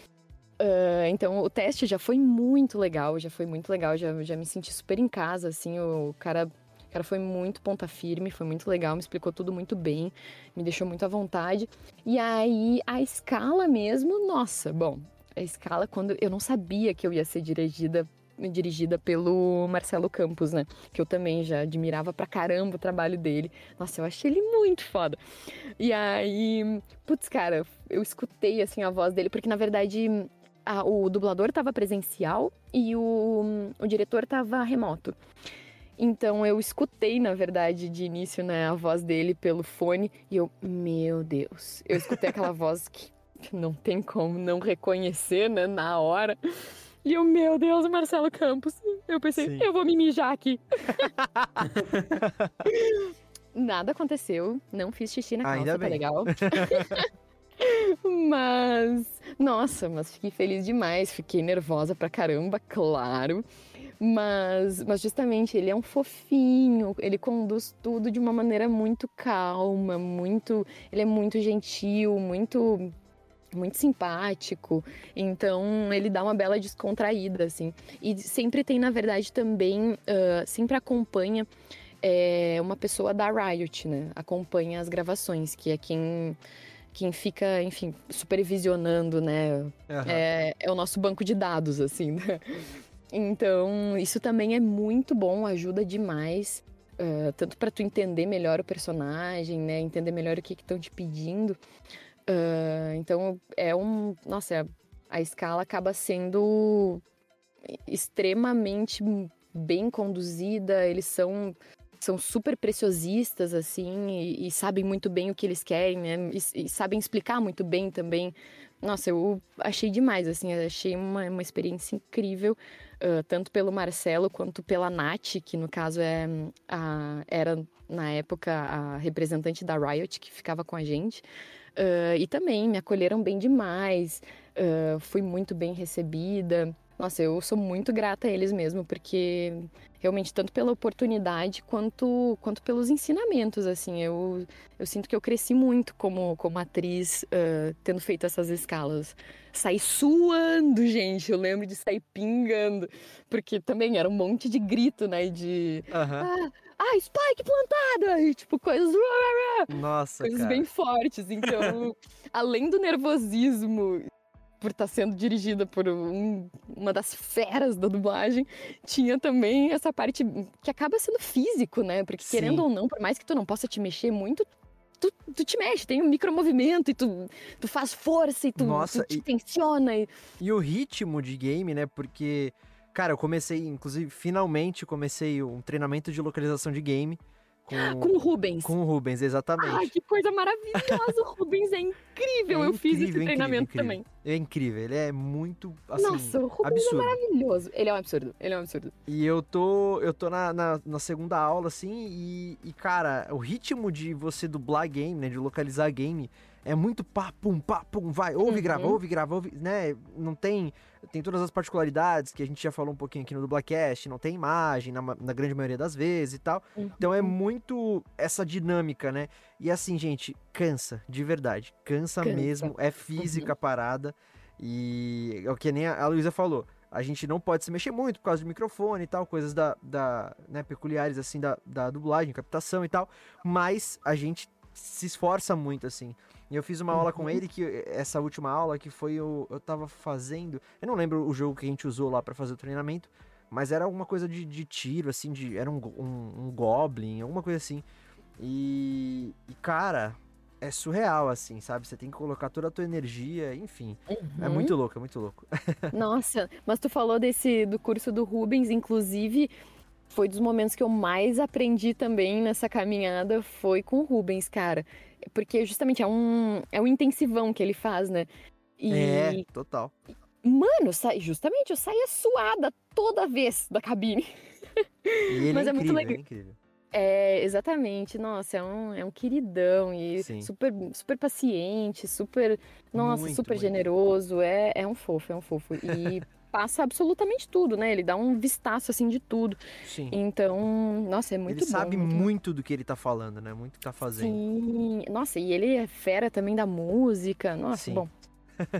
Uh, então o teste já foi muito legal, já foi muito legal, já, já me senti super em casa, assim, o cara, o cara foi muito ponta firme, foi muito legal, me explicou tudo muito bem, me deixou muito à vontade. E aí a escala mesmo, nossa, bom, a escala quando eu não sabia que eu ia ser dirigida dirigida pelo Marcelo Campos, né? Que eu também já admirava pra caramba o trabalho dele. Nossa, eu achei ele muito foda. E aí, putz, cara, eu escutei assim a voz dele, porque na verdade a, o dublador estava presencial e o, o diretor estava remoto. Então eu escutei, na verdade, de início, né, a voz dele pelo fone e eu, meu Deus, eu escutei aquela [LAUGHS] voz que não tem como não reconhecer, né, na hora. E eu, meu Deus, Marcelo Campos. Eu pensei, Sim. eu vou me mijar aqui. [LAUGHS] Nada aconteceu, não fiz xixi na calça, Ainda tá bem. tá legal. [LAUGHS] mas, nossa, mas fiquei feliz demais, fiquei nervosa pra caramba, claro. Mas, mas justamente ele é um fofinho, ele conduz tudo de uma maneira muito calma, muito, ele é muito gentil, muito muito simpático, então ele dá uma bela descontraída, assim. E sempre tem, na verdade, também, uh, sempre acompanha é, uma pessoa da Riot, né? Acompanha as gravações, que é quem quem fica, enfim, supervisionando, né? Uhum. É, é, o nosso banco de dados, assim, né? Então, isso também é muito bom, ajuda demais. Uh, tanto para tu entender melhor o personagem, né? Entender melhor o que estão te pedindo. Uh, então, é um... Nossa, a escala acaba sendo extremamente bem conduzida. Eles são são super preciosistas, assim, e, e, sabem muito bem o que eles querem, né? E, e, sabem explicar muito bem também. Nossa, eu achei demais, assim, achei uma, uma experiência incrível, uh, tanto pelo Marcelo quanto pela Nath, que no caso é a, era, na época, a representante da Riot, que ficava com a gente. Uh, e também me acolheram bem demais, uh, fui muito bem recebida. Nossa, eu sou muito grata a eles mesmo, porque realmente tanto pela oportunidade quanto, quanto pelos ensinamentos, assim, eu, eu sinto que eu cresci muito como, como atriz uh, tendo feito essas escalas. Saí suando, gente, eu lembro de sair pingando, porque também era um monte de grito, né, de... Uhum. Ah, ah, Spike plantada! E, tipo, coisas, Nossa, coisas cara. bem fortes. Então, além do nervosismo por estar sendo dirigida por um- uma das feras da dublagem, tinha também essa parte que acaba sendo físico, né? Porque Sim. querendo ou não, por mais que tu não possa te mexer muito, tu, tu te mexe, tem um micromovimento e tu, tu faz força e tu, Nossa, tu te e- tensiona. E... E o ritmo de game, né? Porque, cara, eu comecei, inclusive, finalmente comecei um treinamento de localização de game com, Com o Rubens. com o Rubens, exatamente. Ai, que coisa maravilhosa! O Rubens é incrível! É eu fiz esse incrível, treinamento incrível, também. É incrível, ele é muito, assim, Nossa, o Rubens absurdo. é maravilhoso. Ele é um absurdo, ele é um absurdo. E eu tô, eu tô na, na, na segunda aula, assim, e, e, cara, o ritmo de você dublar game, né, de localizar game, é muito pá, pum, pá, pum, vai, ouve, Uhum. grava, ouve, grava, ouve, né, não tem, tem todas as particularidades que a gente já falou um pouquinho aqui no Dublacast, não tem imagem na, na grande maioria das vezes e tal, então é muito essa dinâmica, né, e assim, gente, cansa, de verdade, cansa, Cansa. Uhum. mesmo, é física a parada, e é o que nem a a Luísa falou, a gente não pode se mexer muito por causa do microfone e tal, coisas da, da né, peculiares assim da, da dublagem, captação e tal, mas a gente se esforça muito assim. E eu fiz uma aula com Uhum. ele que essa última aula que foi o eu tava fazendo, eu não lembro o jogo que a gente usou lá pra fazer o treinamento, mas era alguma coisa de, de tiro assim, de era um, um, um goblin, alguma coisa assim. E, e cara, é surreal assim, sabe? Você tem que colocar toda a tua energia, enfim. É Uhum. muito louco, é muito louco. [LAUGHS] Nossa, mas tu falou desse do curso do Rubens, inclusive foi dos momentos que eu mais aprendi também nessa caminhada foi com o Rubens, cara. Porque justamente é um é um intensivão que ele faz, né? E É, total. mano, sai- justamente eu saía suada toda vez da cabine. [LAUGHS] Mas é é muito incrível, legal. é incrível. É, exatamente. Nossa, é um, é um queridão e Sim. super, super paciente, super, nossa, Muito, super muito. generoso. É, é um fofo, é um fofo. E passa absolutamente tudo, né? Ele dá um vistaço assim de tudo. Sim. Então, nossa, é muito ele bom. sabe muito do que ele tá falando, né? Muito que tá fazendo. Sim. Nossa, e ele é fera também da música. Nossa, Sim. bom.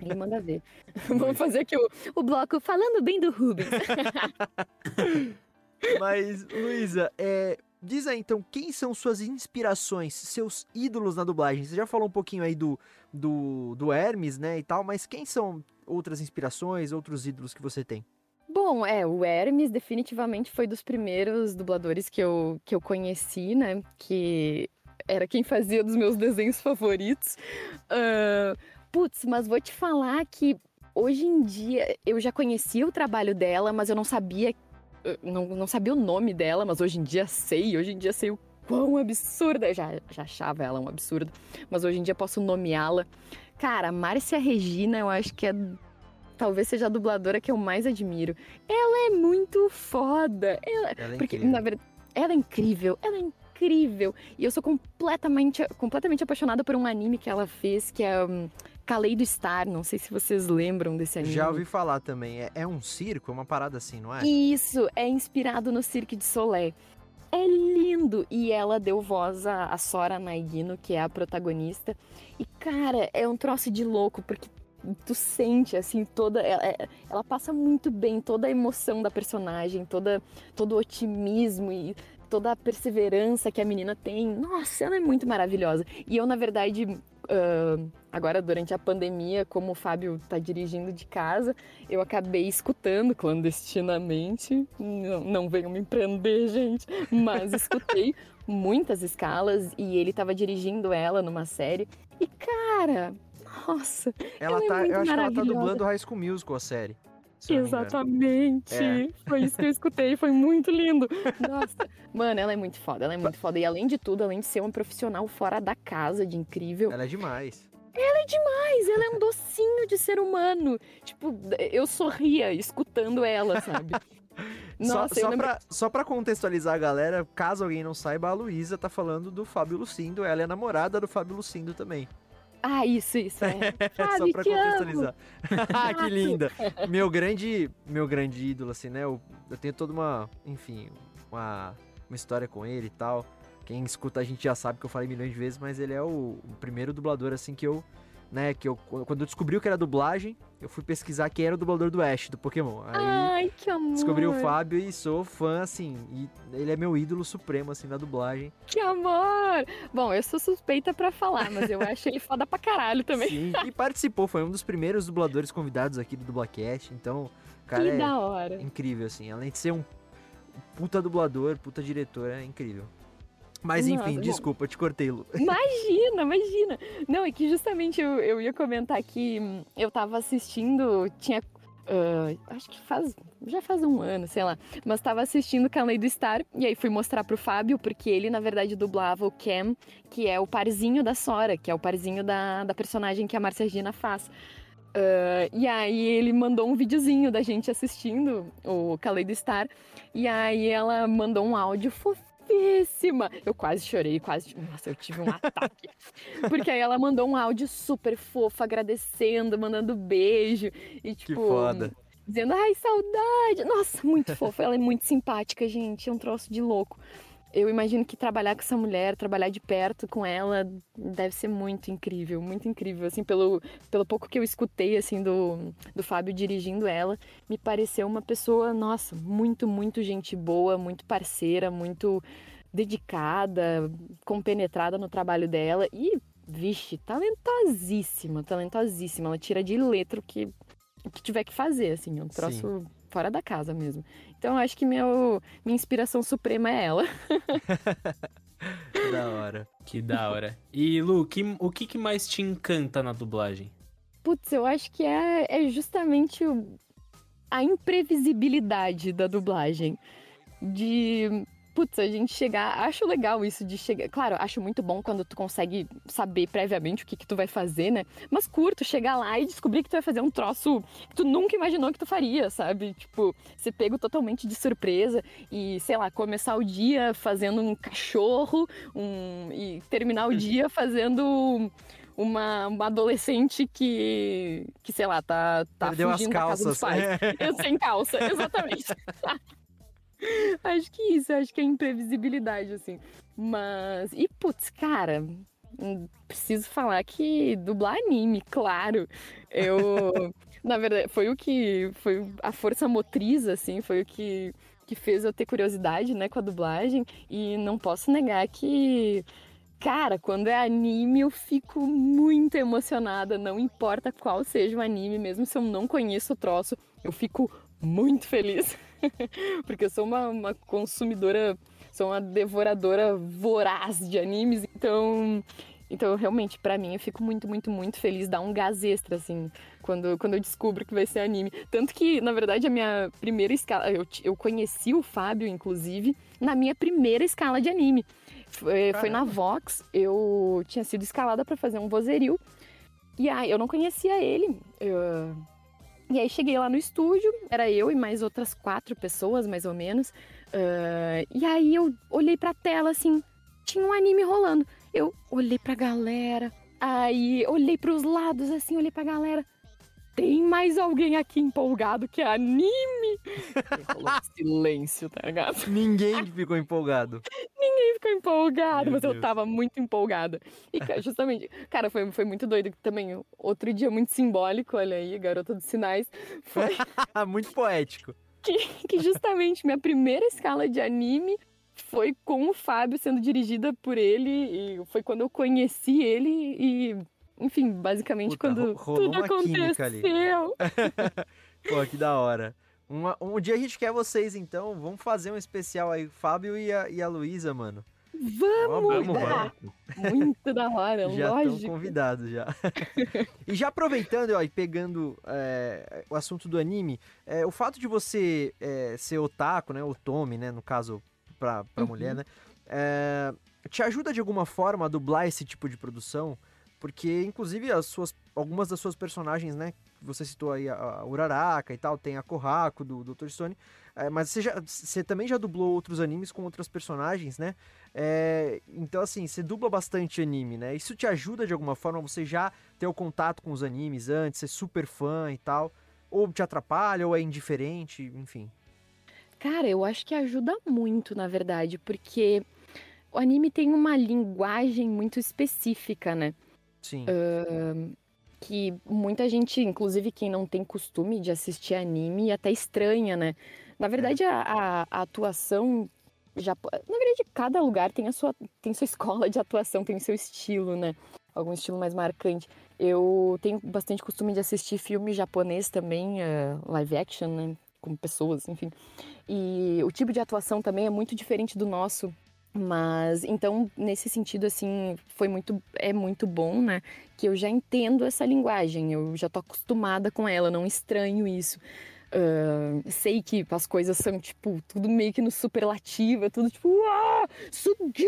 Ele manda ver. [LAUGHS] Vamos fazer aqui o, o bloco falando bem do Rubens. [LAUGHS] Mas, Luísa, é, diz aí então, quem são suas inspirações, seus ídolos na dublagem? Você já falou um pouquinho aí do, do, do Hermes, né, e tal, mas quem são outras inspirações, outros ídolos que você tem? Bom, é, o Hermes definitivamente foi dos primeiros dubladores que eu, que eu conheci, né? Que era quem fazia dos meus desenhos favoritos. Ah, putz, mas vou te falar que hoje em dia eu já conhecia o trabalho dela, mas eu não sabia. Não, não sabia o nome dela, mas hoje em dia sei. Hoje em dia sei o quão absurda. Eu já, já achava ela um absurdo, mas hoje em dia posso nomeá-la. Cara, Márcia Regina, eu acho que é talvez seja a dubladora que eu mais admiro. Ela é muito foda. Ela- Ela é porque, incrível. na verdade, ela é incrível. Ela é incrível. E eu sou completamente, completamente apaixonada por um anime que ela fez, que é um, Kaleido Star. Não sei se vocês lembram desse anime. Já ouvi falar também. É, é um circo, é uma parada assim, não é? Isso, é inspirado no Cirque de Soleil. É lindo! E ela deu voz à, à Sora Naigino, que é a protagonista. E, cara, é um troço de louco, porque tu sente, assim, toda... Ela, é- ela passa muito bem toda a emoção da personagem, toda, todo o otimismo e toda a perseverança que a menina tem. Nossa, ela é muito maravilhosa. E eu, na verdade... ah, agora, durante a pandemia, como o Fábio tá dirigindo de casa, eu acabei escutando clandestinamente. Não, não venham me prender, gente. Mas [LAUGHS] escutei muitas escalas e ele tava dirigindo ela numa série. E, cara, nossa, Ela ela é tá, muito eu acho que ela tá dublando High School Musical, a série. Exatamente. É. Foi isso que eu escutei, foi muito lindo. Nossa, mano, ela é muito foda, ela é muito foda. E além de tudo, além de ser uma profissional fora da casa, de incrível, Ela é demais. Mas ela é um docinho de ser humano. Tipo, eu sorria escutando ela, sabe? [LAUGHS] Nossa, só, só, lembro... pra, só pra contextualizar a galera, caso alguém não saiba, a Luísa tá falando do Fábio Lucindo. Ela é namorada do Fábio Lucindo também. Ah, isso, isso. É. [LAUGHS] só Fábio, pra contextualizar. [LAUGHS] Ah, que linda! [LAUGHS] Meu grande, meu grande ídolo, assim, né? Eu, eu tenho toda uma, enfim, uma, uma história com ele e tal. Quem escuta a gente já sabe que eu falei milhões de vezes, mas ele é o, o primeiro dublador, assim, que eu né? Que eu, quando eu descobri o que era dublagem, eu fui pesquisar quem era o dublador do Ash, do Pokémon. Aí Ai, que amor. descobri o Fábio e sou fã, assim. E ele é meu ídolo supremo, assim, na dublagem. Que amor! Bom, eu sou suspeita pra falar, mas eu acho ele foda pra caralho também. Sim, e participou, foi um dos primeiros dubladores convidados aqui do Dublacast. Então, cara que é da hora. incrível, assim. Além de ser um puta dublador, puta diretor, é incrível. Mas Nossa, enfim, bom. desculpa, eu te cortei, Lu. [LAUGHS] Imagina, imagina. Não, é que justamente eu, eu ia comentar que hum, eu tava assistindo, tinha. ah, acho que faz. Já faz um ano, sei lá. Mas tava assistindo com a Lei do Star. E aí fui mostrar pro Fábio, porque ele, na verdade, dublava o Cam, que é o parzinho da Sora, que é o parzinho da, da personagem que a Marcia Regina faz. Ah, e aí ele mandou um videozinho da gente assistindo o Kaleido Star. E aí ela mandou um áudio fofíssima. Eu quase chorei, quase. Nossa, eu tive um ataque. [LAUGHS] Porque aí ela mandou um áudio super fofo, agradecendo, mandando beijo. E Que tipo. foda. Dizendo, ai, saudade. Nossa, muito fofa. Ela é muito simpática, gente. É um troço de louco. Eu imagino que trabalhar com essa mulher, trabalhar de perto com ela, deve ser muito incrível, muito incrível. Assim, pelo, pelo pouco que eu escutei, assim, do, do Fábio dirigindo ela, me pareceu uma pessoa, nossa, muito, muito gente boa, muito parceira, muito dedicada, compenetrada no trabalho dela e, vixe, talentosíssima, talentosíssima. Ela tira de letra o que, o que tiver que fazer, assim, é um troço fora da casa mesmo. Então, eu acho que meu, minha inspiração suprema é ela. [LAUGHS] Da hora. Que da hora. E, Lu, que- o que, que mais te encanta na dublagem? Putz, eu acho que é, é justamente o- a imprevisibilidade da dublagem. De. Putz, a gente chegar. Acho legal isso de chegar. Claro, acho muito bom quando tu consegue saber previamente o que, que tu vai fazer, né? Mas curto, chegar lá e descobrir que tu vai fazer um troço que tu nunca imaginou que tu faria, sabe? Tipo, ser pego totalmente de surpresa e, sei lá, começar o dia fazendo um cachorro um... e terminar o dia fazendo uma, uma adolescente que, que sei lá, tá, tá Perdeu as fugindo da casa dos calças. pais. [LAUGHS] Eu sem calça, exatamente. [LAUGHS] [LAUGHS] acho que isso, acho que é imprevisibilidade, assim. Mas, e putz, cara, hum, preciso falar que dublar anime, claro. Eu, [LAUGHS] na verdade, foi o que, foi a força motriz, assim, foi o que, que fez eu ter curiosidade, né, com a dublagem. E não posso negar que Cara, quando é anime eu fico muito emocionada, não importa qual seja o anime, mesmo se eu não conheço o troço, eu fico muito feliz. [LAUGHS] [LAUGHS] Porque eu sou uma, uma consumidora, sou uma devoradora voraz de animes, então. Então, realmente, pra mim, eu fico muito, muito, muito feliz, dá um gás extra, assim, quando, quando eu descubro que vai ser anime. Tanto que, na verdade, a minha primeira escala. Eu, eu conheci o Fábio, inclusive, na minha primeira escala de anime. Foi, foi na Vox, eu tinha sido escalada pra fazer um vozerio. E aí, eu não conhecia ele. eu- E aí, cheguei lá no estúdio, era eu e mais outras quatro pessoas, mais ou menos. Ah, e aí, eu olhei pra tela, assim, tinha um anime rolando. Eu olhei pra galera, aí olhei pros lados, assim, olhei pra galera. Tem mais alguém aqui empolgado que é anime? [LAUGHS] Rolou silêncio, tá ligado? Ninguém ficou empolgado. [LAUGHS] Ninguém ficou empolgado, Meu mas eu Deus. tava muito empolgada. E, [LAUGHS] justamente, cara, foi, foi muito doido também. Outro dia muito simbólico, olha aí, garota dos sinais. Foi [LAUGHS] Muito poético. que justamente minha primeira escala de anime foi com o Fábio sendo dirigida por ele. E foi quando eu conheci ele e. Enfim, basicamente Puta, quando tudo aconteceu. [LAUGHS] Pô, que da hora. Uma- um dia a gente quer vocês, então. Vamos fazer um especial aí, Fábio e a, e a Luísa, mano. Vamos! Vamos, ideia. vamos. Muito da hora, [LAUGHS] Já estão lógico. convidados já. [LAUGHS] e já aproveitando ó, e pegando é, o assunto do anime, é, o fato de você é, ser otaku, né, o Tommy, né, no caso pra, pra Uhum. mulher, né, te ajuda de alguma forma a dublar esse tipo de produção? Porque, inclusive, as suas, algumas das suas personagens, né, você citou aí a, a Uraraka e tal, tem a Kohako do Dr. Stone, é, mas você, já, você também já dublou outros animes com outras personagens, né? É, então, assim, você dubla bastante anime, né? Isso te ajuda de alguma forma? Você já ter o contato com os animes antes, ser super fã e tal? Ou te atrapalha, ou é indiferente, enfim. Cara, eu acho que ajuda muito, na verdade, porque o anime tem uma linguagem muito específica, né? Sim. Que muita gente, inclusive quem não tem costume de assistir anime, até estranha, né? Na verdade, a, a, a atuação Japo... Na verdade, cada lugar tem a sua, tem sua [LAUGHS] escola de atuação, tem o seu estilo, né? Algum estilo mais marcante. Eu tenho bastante costume de assistir filme japonês também, uh, live action, né? Com pessoas, enfim. E o tipo de atuação também é muito diferente do nosso. Mas então, nesse sentido, assim, foi muito, é muito bom, né? Que eu já entendo essa linguagem, eu já tô acostumada com ela, não estranho isso. Uh, sei que as coisas são, tipo, tudo meio que no superlativo, é tudo tipo, ah, suge!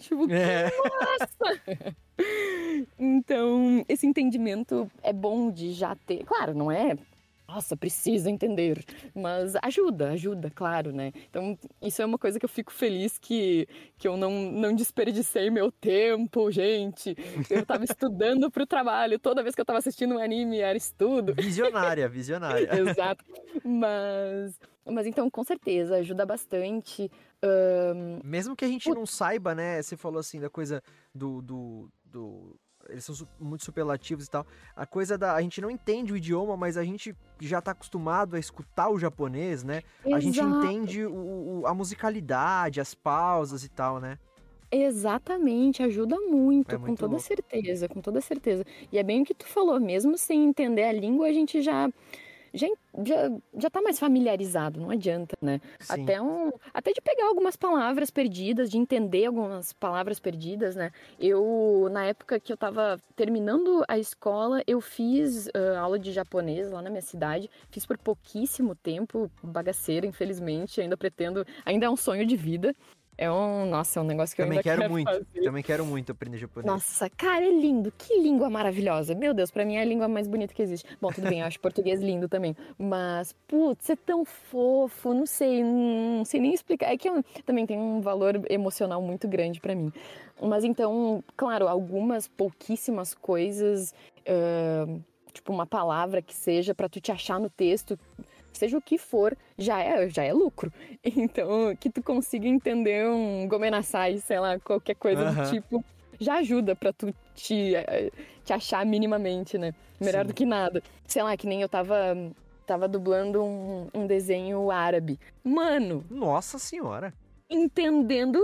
Tipo, é. nossa! [LAUGHS] então, esse entendimento é bom de já ter. Claro, não é nossa, precisa entender. Mas ajuda, ajuda, claro, né? Então, isso é uma coisa que eu fico feliz que, que eu não, não desperdicei meu tempo, gente. Eu tava estudando pro trabalho, toda vez que eu tava assistindo um anime era estudo. Visionária, visionária. [LAUGHS] Exato. Mas, mas então, com certeza, ajuda bastante. Um... Mesmo que a gente não saiba, né? Você falou assim da coisa do, do, do eles são muito superlativos e tal. A coisa da. A gente não entende o idioma, mas a gente já tá acostumado a escutar o japonês, né? Exato. A gente entende o, o, a musicalidade, as pausas e tal, né? Exatamente, ajuda muito, é muito com toda louco. certeza, com toda certeza. E é bem o que tu falou, mesmo sem entender a língua, a gente já já, já, já tá mais familiarizado, não adianta, né? Até, um, até de pegar algumas palavras perdidas, de entender algumas palavras perdidas, né? Eu, na época que eu tava terminando a escola, eu fiz uh, aula de japonês lá na minha cidade, fiz por pouquíssimo tempo, bagaceira, infelizmente, ainda pretendo, ainda é um sonho de vida. É um, nossa, é um negócio que Também eu ainda quero, quero muito. fazer. Também quero muito aprender japonês. Nossa, cara, é lindo. Que língua maravilhosa. Meu Deus, para mim é a língua mais bonita que existe. Bom, tudo bem, eu acho português lindo também. Mas, putz, é tão fofo, não sei, não sei nem explicar. É que eu, também tem um valor emocional muito grande para mim. Mas então, claro, algumas pouquíssimas coisas, uh, tipo uma palavra que seja para tu te achar no texto seja o que for, já é, já é lucro. [LAUGHS] Então, que tu consiga entender um gomenasai, sei lá, qualquer coisa do tipo, já ajuda pra tu te, eh, te achar minimamente, né? Melhor Sim. do que nada. Sei lá, que nem eu tava, tava dublando um, um desenho árabe. Mano! Nossa senhora! entendendo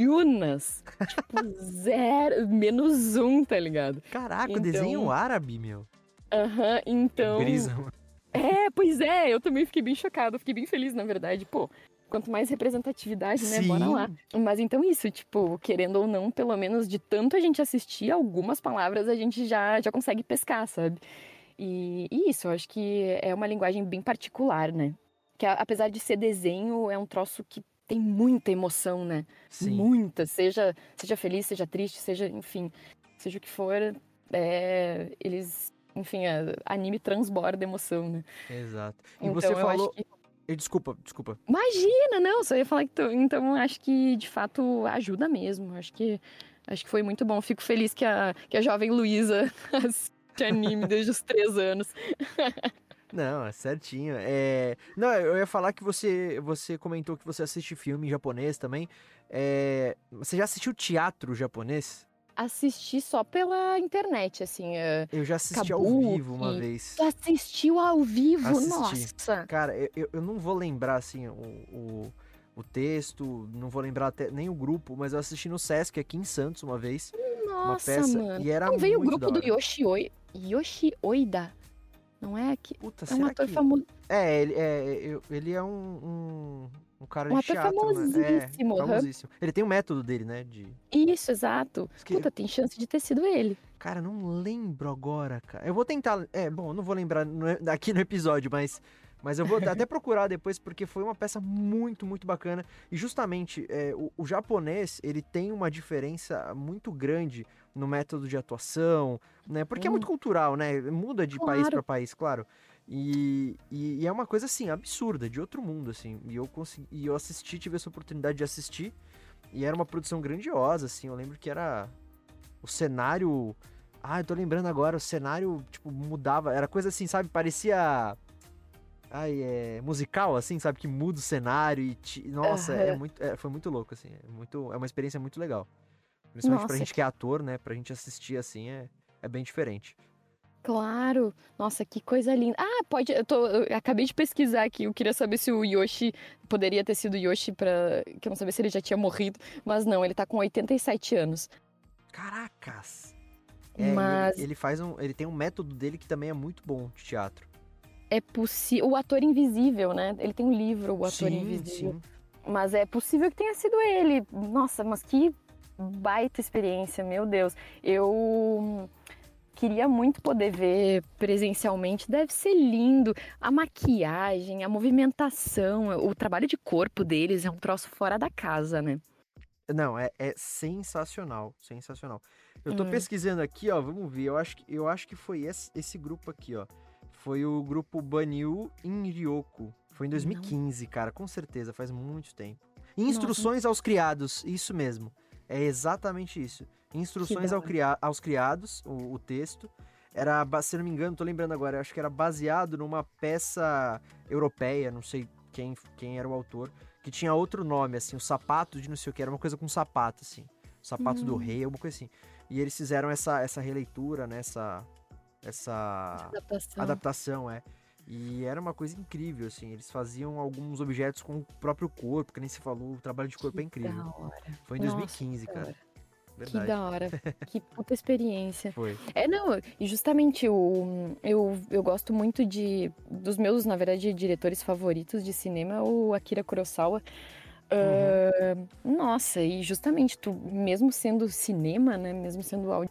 Lunas. [LAUGHS] tipo, zero, menos um, tá ligado? Caraca, então... desenho árabe, meu. Aham, uh -huh, então. Brisa, mano. É, pois é, eu também fiquei bem chocada, fiquei bem feliz, na verdade. Pô, quanto mais representatividade, né? Sim. Bora lá. Mas então isso, tipo, querendo ou não, pelo menos de tanto a gente assistir, algumas palavras a gente já, já consegue pescar, sabe? E, e isso, eu acho que é uma linguagem bem particular, né? Que apesar de ser desenho, é um troço que tem muita emoção, né? Sim. Muita, seja, seja feliz, seja triste, seja, enfim, seja o que for, é, eles enfim, a, anime transborda emoção, né? Exato. E então, você falou. Que... Desculpa, desculpa. Imagina, não, só ia falar que. Tô... Então, acho que de fato ajuda mesmo. Acho que, acho que foi muito bom. Fico feliz que a, que a jovem Luísa [LAUGHS] assiste anime desde os três anos. Não, é certinho. É... Não, eu ia falar que você, você comentou que você assiste filme japonês também. É... Você já assistiu teatro japonês? Assisti só pela internet, assim. Eh, eu já assisti Kabuki. ao vivo uma vez. Tu assistiu ao vivo? Assisti. Nossa! Cara, eu, eu não vou lembrar, assim, o, o, o, texto, não vou lembrar até nem o grupo, mas eu assisti no Sesc aqui em Santos uma vez. Nossa, uma peça, mano. E era não veio o grupo do Yoshi, Oi... Yoshi Oida? Não é aqui? Puta, é um ator que... famoso. É, ele é, ele é um, um um cara um de teatro, famosíssimo. Né? É, famosíssimo. Ele tem um método dele, né? De... Isso, exato. Que... Puta, tem chance de ter sido ele. Cara, não lembro agora, cara. Eu vou tentar. É, bom, não vou lembrar no... aqui no episódio, mas. Mas eu vou até procurar depois, porque foi uma peça muito, muito bacana. E justamente, é, o, o, japonês, ele tem uma diferença muito grande no método de atuação, né? Porque hum. é muito cultural, né? Muda de claro. país para país, claro. E, e, e, é uma coisa assim, absurda, de outro mundo, assim. E eu consegui, e eu assisti, tive essa oportunidade de assistir. E era uma produção grandiosa, assim. Eu lembro que era o cenário. Ah, eu tô lembrando agora, o cenário, tipo, mudava. Era coisa assim, sabe? Parecia. Ai, é. musical, assim, sabe? Que muda o cenário e. Te... Nossa, uhum. é muito, é, foi muito louco, assim. É, muito, é uma experiência muito legal. Principalmente Nossa. pra gente que é ator, né? Pra gente assistir assim é, é bem diferente. Claro. Nossa, que coisa linda. Ah, pode. Eu, tô, eu acabei de pesquisar aqui. Eu queria saber se o Yoshi poderia ter sido Yoshi para que eu não sabia se ele já tinha morrido, mas não, ele tá com 87 anos. Caracas. É, Mas- ele, ele faz um, ele tem um método dele que também é muito bom de teatro. É possível. O ator invisível, né? Ele tem um livro, o ator sim, invisível. sim. Mas é possível que tenha sido ele. Nossa, mas que baita experiência, meu Deus. Eu queria muito poder ver presencialmente. Deve ser lindo. A maquiagem, a movimentação, o trabalho de corpo deles é um troço fora da casa, né? Não, é, é sensacional, sensacional. Eu tô Hum. pesquisando aqui, ó, vamos ver. Eu acho que, eu acho que foi esse, esse grupo aqui, ó. Foi o grupo Banyu Inryoku. Foi em 2015, cara, com certeza, faz muito tempo. Instruções aos criados, isso mesmo. É exatamente isso. Instruções ao aos criados, o, o texto. Era, se não me engano, tô lembrando agora, acho que era baseado numa peça europeia, não sei quem, quem era o autor, que tinha outro nome, assim, o sapato de não sei o que, era uma coisa com sapato, assim. O sapato do Hum. rei, alguma coisa assim. E eles fizeram essa, essa releitura, né? Essa, essa Adaptação. adaptação, é. E era uma coisa incrível, assim. Eles faziam alguns objetos com o próprio corpo, que nem se falou, o trabalho de corpo é incrível. Da hora. Foi em Nossa 2015, cara. Senhora. Que Verdade. da hora. [LAUGHS] que puta experiência. Foi. É, não, e justamente o, eu, eu gosto muito de. Dos meus, na verdade, diretores favoritos de cinema, o Akira Kurosawa. Ah, nossa, e justamente tu, mesmo sendo cinema, né? Mesmo sendo áudio,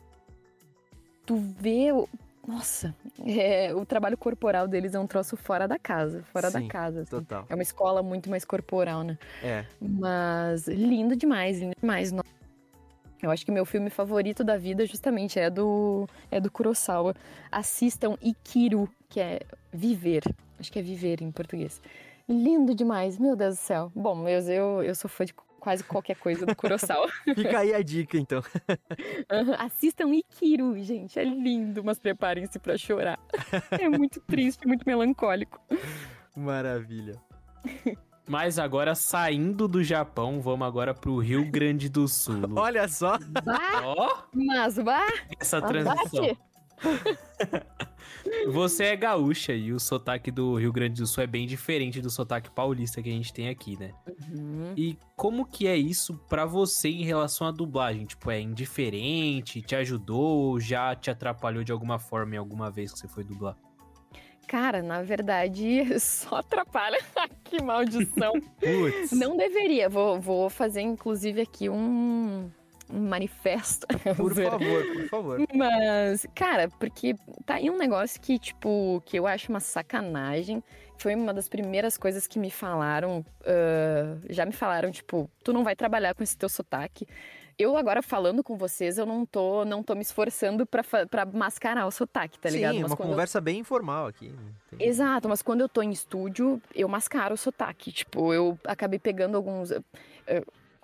tu vê. o- Nossa, é, o trabalho corporal deles é um troço fora da casa. Fora Sim, da casa. assim. Total. É uma escola muito mais corporal, né? É. Mas lindo demais, lindo demais. No- Eu acho que meu filme favorito da vida justamente é do é do Kurosawa. Assistam Ikiru, que é viver. Acho que é viver em português. Lindo demais, meu Deus do céu. Bom, eu, eu, eu sou fã de quase qualquer coisa do Kurosawa. [LAUGHS] Fica aí a dica, então. [LAUGHS] Aham, Assistam Ikiru, gente. É lindo, mas preparem-se pra chorar. [LAUGHS] É muito triste, muito melancólico. Maravilha. Mas agora, saindo do Japão, vamos agora pro Rio Grande do Sul. [LAUGHS] Olha só. Ó, mas bah, essa transição. [LAUGHS] Você é gaúcha e o sotaque do Rio Grande do Sul é bem diferente do sotaque paulista que a gente tem aqui, né? Uhum. E como que é isso pra você em relação à dublagem? Tipo, é indiferente? Te ajudou? Já te atrapalhou de alguma forma em alguma vez que você foi dublar? Cara, na verdade, [LAUGHS] só atrapalha. [LAUGHS] que maldição. Putz. Não deveria. Vou, vou fazer, inclusive, aqui um, um manifesto. [LAUGHS] Por favor, por favor. Mas, cara, porque tá aí um negócio que, tipo, que eu acho uma sacanagem. Foi uma das primeiras coisas que me falaram. ah, já me falaram, tipo, tu não vai trabalhar com esse teu sotaque. Eu agora falando com vocês, eu não tô, não tô me esforçando pra mascarar o sotaque, tá ligado? Sim, Mas uma quando eu conversa bem informal aqui. não tem- Exato, mas quando eu tô em estúdio, eu mascaro o sotaque. Tipo, eu acabei pegando alguns. eu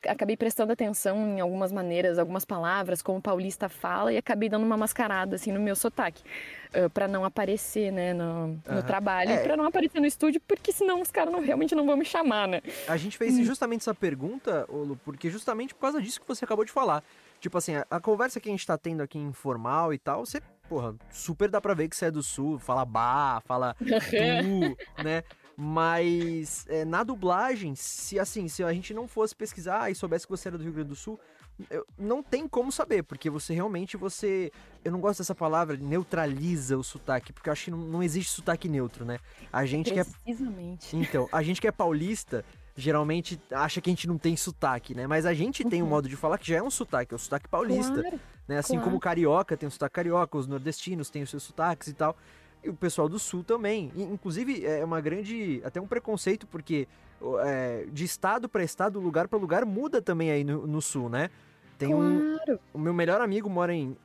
acabei prestando atenção em algumas maneiras, algumas palavras, como o paulista fala, e acabei dando uma mascarada, assim, no meu sotaque. eh, pra não aparecer, né, no, no Aham. trabalho. É. Pra não aparecer no estúdio, porque senão os caras não, realmente não vão me chamar, né? A gente fez justamente essa pergunta, Lu, porque justamente por causa disso que você acabou de falar. Tipo assim, a, a conversa que a gente tá tendo aqui informal e tal, você, porra, super dá pra ver que você é do sul, fala bah, fala [LAUGHS] tu, né? Mas é, na dublagem, se assim, se a gente não fosse pesquisar e soubesse que você era do Rio Grande do Sul, eu- não tem como saber, porque você realmente, você... Eu não gosto dessa palavra, neutraliza o sotaque, porque eu acho que não, não existe sotaque neutro, né? A gente que é Precisamente. então, a gente que é paulista, geralmente acha que a gente não tem sotaque, né? Mas a gente tem um modo de falar que já é um sotaque, é o sotaque paulista, Claro. né? Assim claro. como o carioca tem o sotaque carioca, os nordestinos têm os seus sotaques e tal. E o pessoal do sul também. E, inclusive, é uma grande. até um preconceito, porque é, de estado para estado, lugar para lugar, muda também aí no, no sul, né? Tem um, Claro. o meu melhor amigo mora em.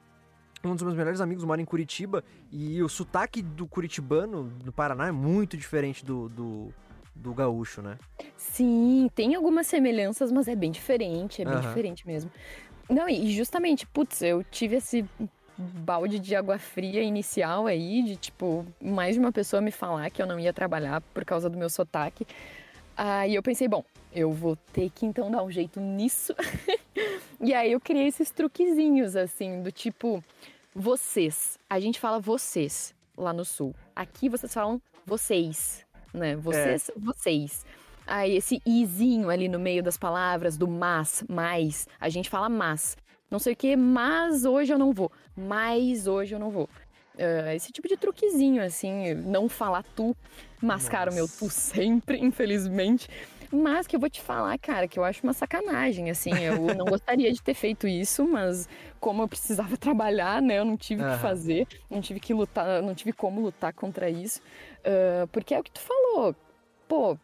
Um dos meus melhores amigos mora em Curitiba e o sotaque do curitibano no Paraná é muito diferente do, do, do gaúcho, né? Sim, tem algumas semelhanças, mas é bem diferente, é bem Aham. diferente mesmo. Não, e justamente, putz, eu tive esse balde de água fria inicial aí, de tipo, mais de uma pessoa me falar que eu não ia trabalhar por causa do meu sotaque. Aí eu pensei, bom, eu vou ter que então dar um jeito nisso. [LAUGHS] e aí eu criei esses truquezinhos, assim, do tipo, vocês. A gente fala vocês lá no sul. Aqui vocês falam vocês, né? Vocês, vocês. Aí esse izinho ali no meio das palavras, do mas, mais, a gente fala mas. Não sei o que, mas hoje eu não vou. Mas hoje eu não vou. Uh, esse tipo de truquezinho, assim, não falar tu, mascara o meu tu sempre, [LAUGHS] infelizmente. Mas que eu vou te falar, cara, que eu acho uma sacanagem, assim. Eu [LAUGHS] não gostaria de ter feito isso, mas como eu precisava [LAUGHS] trabalhar, né? Eu não tive uhum. que fazer, não tive que lutar, não tive como lutar contra isso. Uh, porque é o que tu falou. Pô,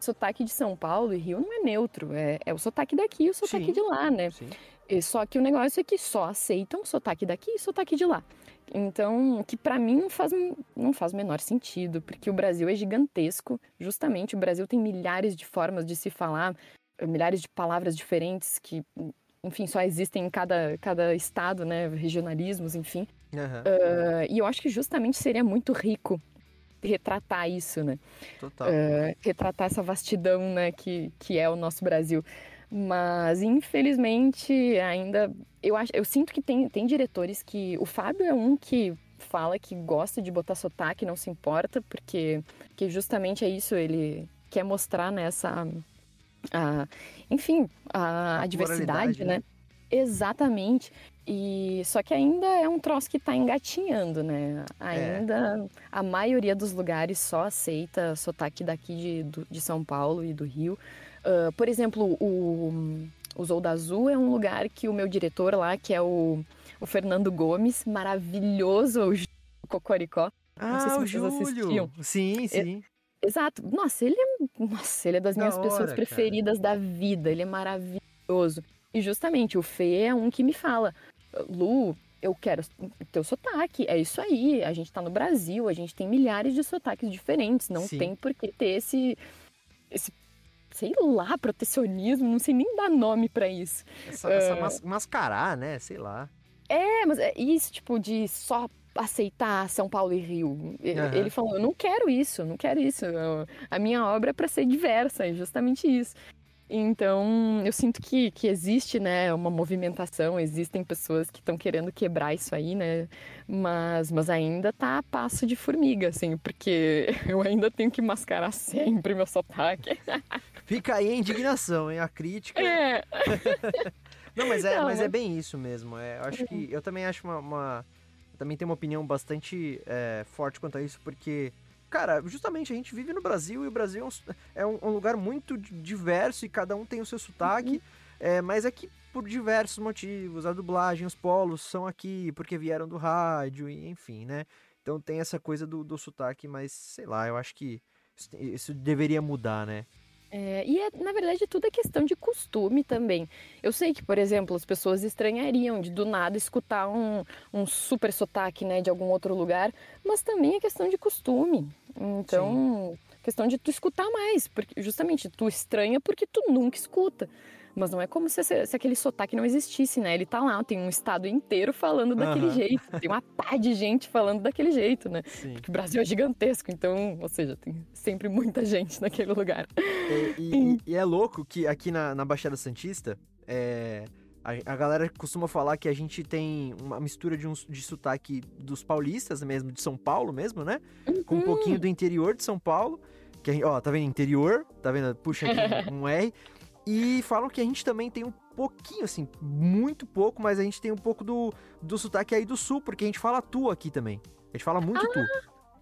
sotaque de São Paulo e Rio não é neutro. É, é o sotaque daqui e o sotaque Sim. de lá, né? Sim. Só que o negócio é que só aceitam sotaque daqui e sotaque de lá. Então, que para mim não faz, não faz o menor sentido, porque o Brasil é gigantesco. Justamente, o Brasil tem milhares de formas de se falar, milhares de palavras diferentes que, enfim, só existem em cada, cada estado, né? Regionalismos, enfim. Uhum. Uh, e eu acho que justamente seria muito rico retratar isso, né? Total. Uh, retratar essa vastidão, né, que, que é o nosso Brasil. Mas, infelizmente, ainda. Eu, acho, eu sinto que tem, tem diretores que. O Fábio é um que fala que gosta de botar sotaque, não se importa, porque que justamente é isso, ele quer mostrar nessa. Né, a, enfim, a, a diversidade, né? né? Exatamente. E só que ainda é um troço que está engatinhando, né? Ainda é. a maioria dos lugares só aceita sotaque daqui de, do, de São Paulo e do Rio. Uh, por exemplo, o, o Zolda Azul é um lugar que o meu diretor lá, que é o, o Fernando Gomes, maravilhoso, o Cocoricó. Ah, não sei se vocês Júlio. assistiam. Sim, sim. É, exato. Nossa, ele é, nossa, ele é das minhas hora, pessoas preferidas cara. da vida. Ele é maravilhoso. E justamente o Fê é um que me fala: Lu, eu quero teu sotaque, é isso aí. A gente tá no Brasil, a gente tem milhares de sotaques diferentes. Não Sim. tem por que ter esse, esse sei lá, protecionismo, não sei nem dar nome para isso. Essa, uh... essa mas, mascarar, né? Sei lá. É, mas é isso, tipo, de só aceitar São Paulo e Rio. Uhum. Ele falou: eu não quero isso, não quero isso. Eu, a minha obra é para ser diversa, é justamente isso. Então, eu sinto que, que existe, né, uma movimentação, existem pessoas que estão querendo quebrar isso aí, né, mas, mas ainda tá a passo de formiga, assim, porque [LAUGHS] eu ainda tenho que mascarar sempre meu sotaque. [LAUGHS] Fica aí a indignação, hein, a crítica. É. [LAUGHS] Não, mas é, Não, mas é bem isso mesmo, é, eu acho que, eu também acho uma, uma também tenho uma opinião bastante é, forte quanto a isso, porque Cara, justamente a gente vive no Brasil e o Brasil é um, é um lugar muito diverso e cada um tem o seu sotaque, uhum. é, mas é que por diversos motivos, a dublagem, os polos são aqui porque vieram do rádio, e enfim, né? Então tem essa coisa do, do sotaque, mas sei lá, eu acho que isso, isso deveria mudar, né? É, e é, na verdade tudo é questão de costume também. Eu sei que, por exemplo, as pessoas estranhariam de do nada escutar um, um super sotaque né, de algum outro lugar, mas também é questão de costume. Então, Sim. questão de tu escutar mais, porque justamente tu estranha porque tu nunca escuta. Mas não é como se, se, aquele sotaque não existisse, né? Ele tá lá, tem um estado inteiro falando daquele uhum. jeito, tem uma pá de gente falando daquele jeito, né? Sim. Porque o Brasil é gigantesco, então, ou seja, tem sempre muita gente [LAUGHS] naquele lugar. E, e, e é louco que aqui na, na Baixada Santista, é, a, a, galera costuma falar que a gente tem uma mistura de, um, de sotaque dos paulistas mesmo, de São Paulo mesmo, né? Uhum. Com um pouquinho do interior de São Paulo. Que ó, tá vendo? Interior, tá vendo? Puxa aqui [LAUGHS] um R. E falam que a gente também tem um pouquinho, assim, muito pouco, mas a gente tem um pouco do, do sotaque aí do sul, porque a gente fala tu aqui também. A gente fala muito ah, tu.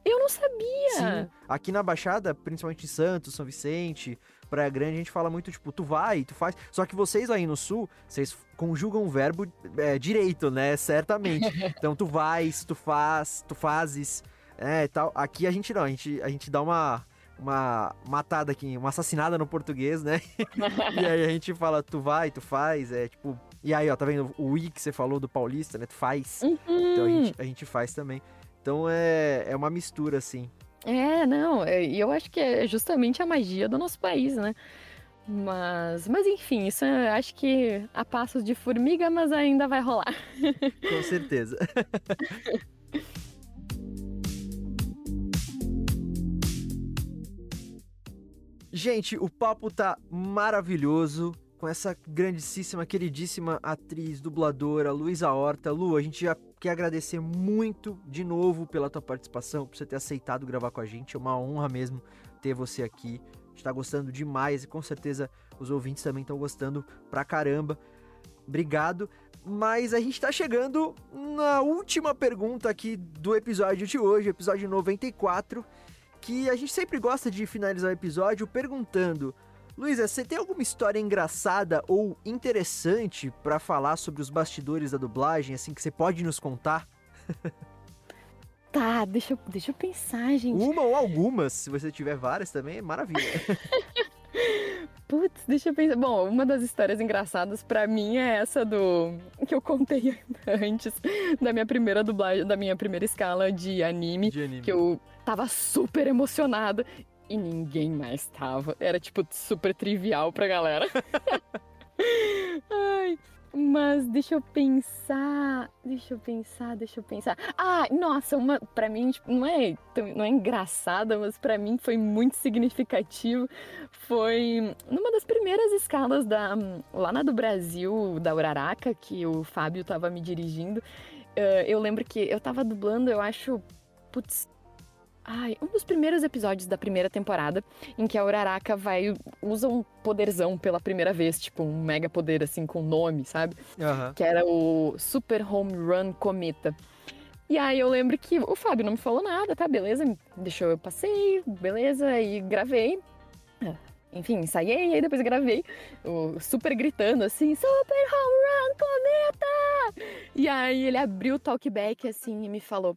Eu não sabia! Sim. Aqui na Baixada, principalmente em Santos, São Vicente, Praia Grande, a gente fala muito, tipo, tu vai, tu faz. Só que vocês aí no sul, vocês conjugam o verbo é, direito, né? Certamente. [LAUGHS] Então, tu vais, tu faz, tu fazes, é, tal. Aqui a gente não, a gente, a gente dá uma uma matada aqui, uma assassinada no português, né? [LAUGHS] e aí a gente fala, tu vai, tu faz, é tipo. E aí, ó, tá vendo o i que você falou do paulista, né? Tu faz. Uhum. Então a gente, a gente faz também. Então é, é uma mistura, assim. É, não, é, e eu acho que é justamente a magia do nosso país, né? Mas, mas enfim, isso acho que a passos de formiga, mas ainda vai rolar. Com certeza. [LAUGHS] Gente, o papo tá maravilhoso com essa grandíssima, queridíssima atriz, dubladora, Luísa Horta. Lu, a gente já quer agradecer muito de novo pela tua participação, por você ter aceitado gravar com a gente. É uma honra mesmo ter você aqui. A gente tá gostando demais e com certeza os ouvintes também estão gostando pra caramba. Obrigado. Mas a gente tá chegando na última pergunta aqui do episódio de hoje, episódio 94, que a gente sempre gosta de finalizar o episódio perguntando: Luísa, você tem alguma história engraçada ou interessante pra falar sobre os bastidores da dublagem, assim, que você pode nos contar? [LAUGHS] Tá, deixa eu, deixa eu pensar, gente. Uma ou algumas, se você tiver várias também, é maravilha. [LAUGHS] Putz, deixa eu pensar. Bom, uma das histórias engraçadas pra mim é essa do que eu contei [LAUGHS] antes da minha primeira dublagem, da minha primeira escala de anime, De anime. que eu tava super emocionada e ninguém mais tava. Era tipo super trivial pra galera. [LAUGHS] Ai, mas deixa eu pensar, deixa eu pensar, deixa eu pensar. Ah, nossa, uma para mim tipo, não é não é engraçada, mas pra mim foi muito significativo. Foi numa das primeiras escalas da lá na do Brasil, da Uraraca, que o Fábio tava me dirigindo. eh, eu lembro que eu tava dublando, eu acho, putz, Ai, um dos primeiros episódios da primeira temporada em que a Uraraka vai usa um poderzão pela primeira vez, tipo um mega poder assim com nome, sabe? Aham. Que era o Super Home Run Cometa. E aí eu lembro que o Fábio não me falou nada, tá? Beleza, deixou eu passei, beleza, e gravei. Ah, Enfim, ensaiei, aí depois gravei, o super gritando assim, Super Home Run Cometa! E aí ele abriu o talkback assim e me falou,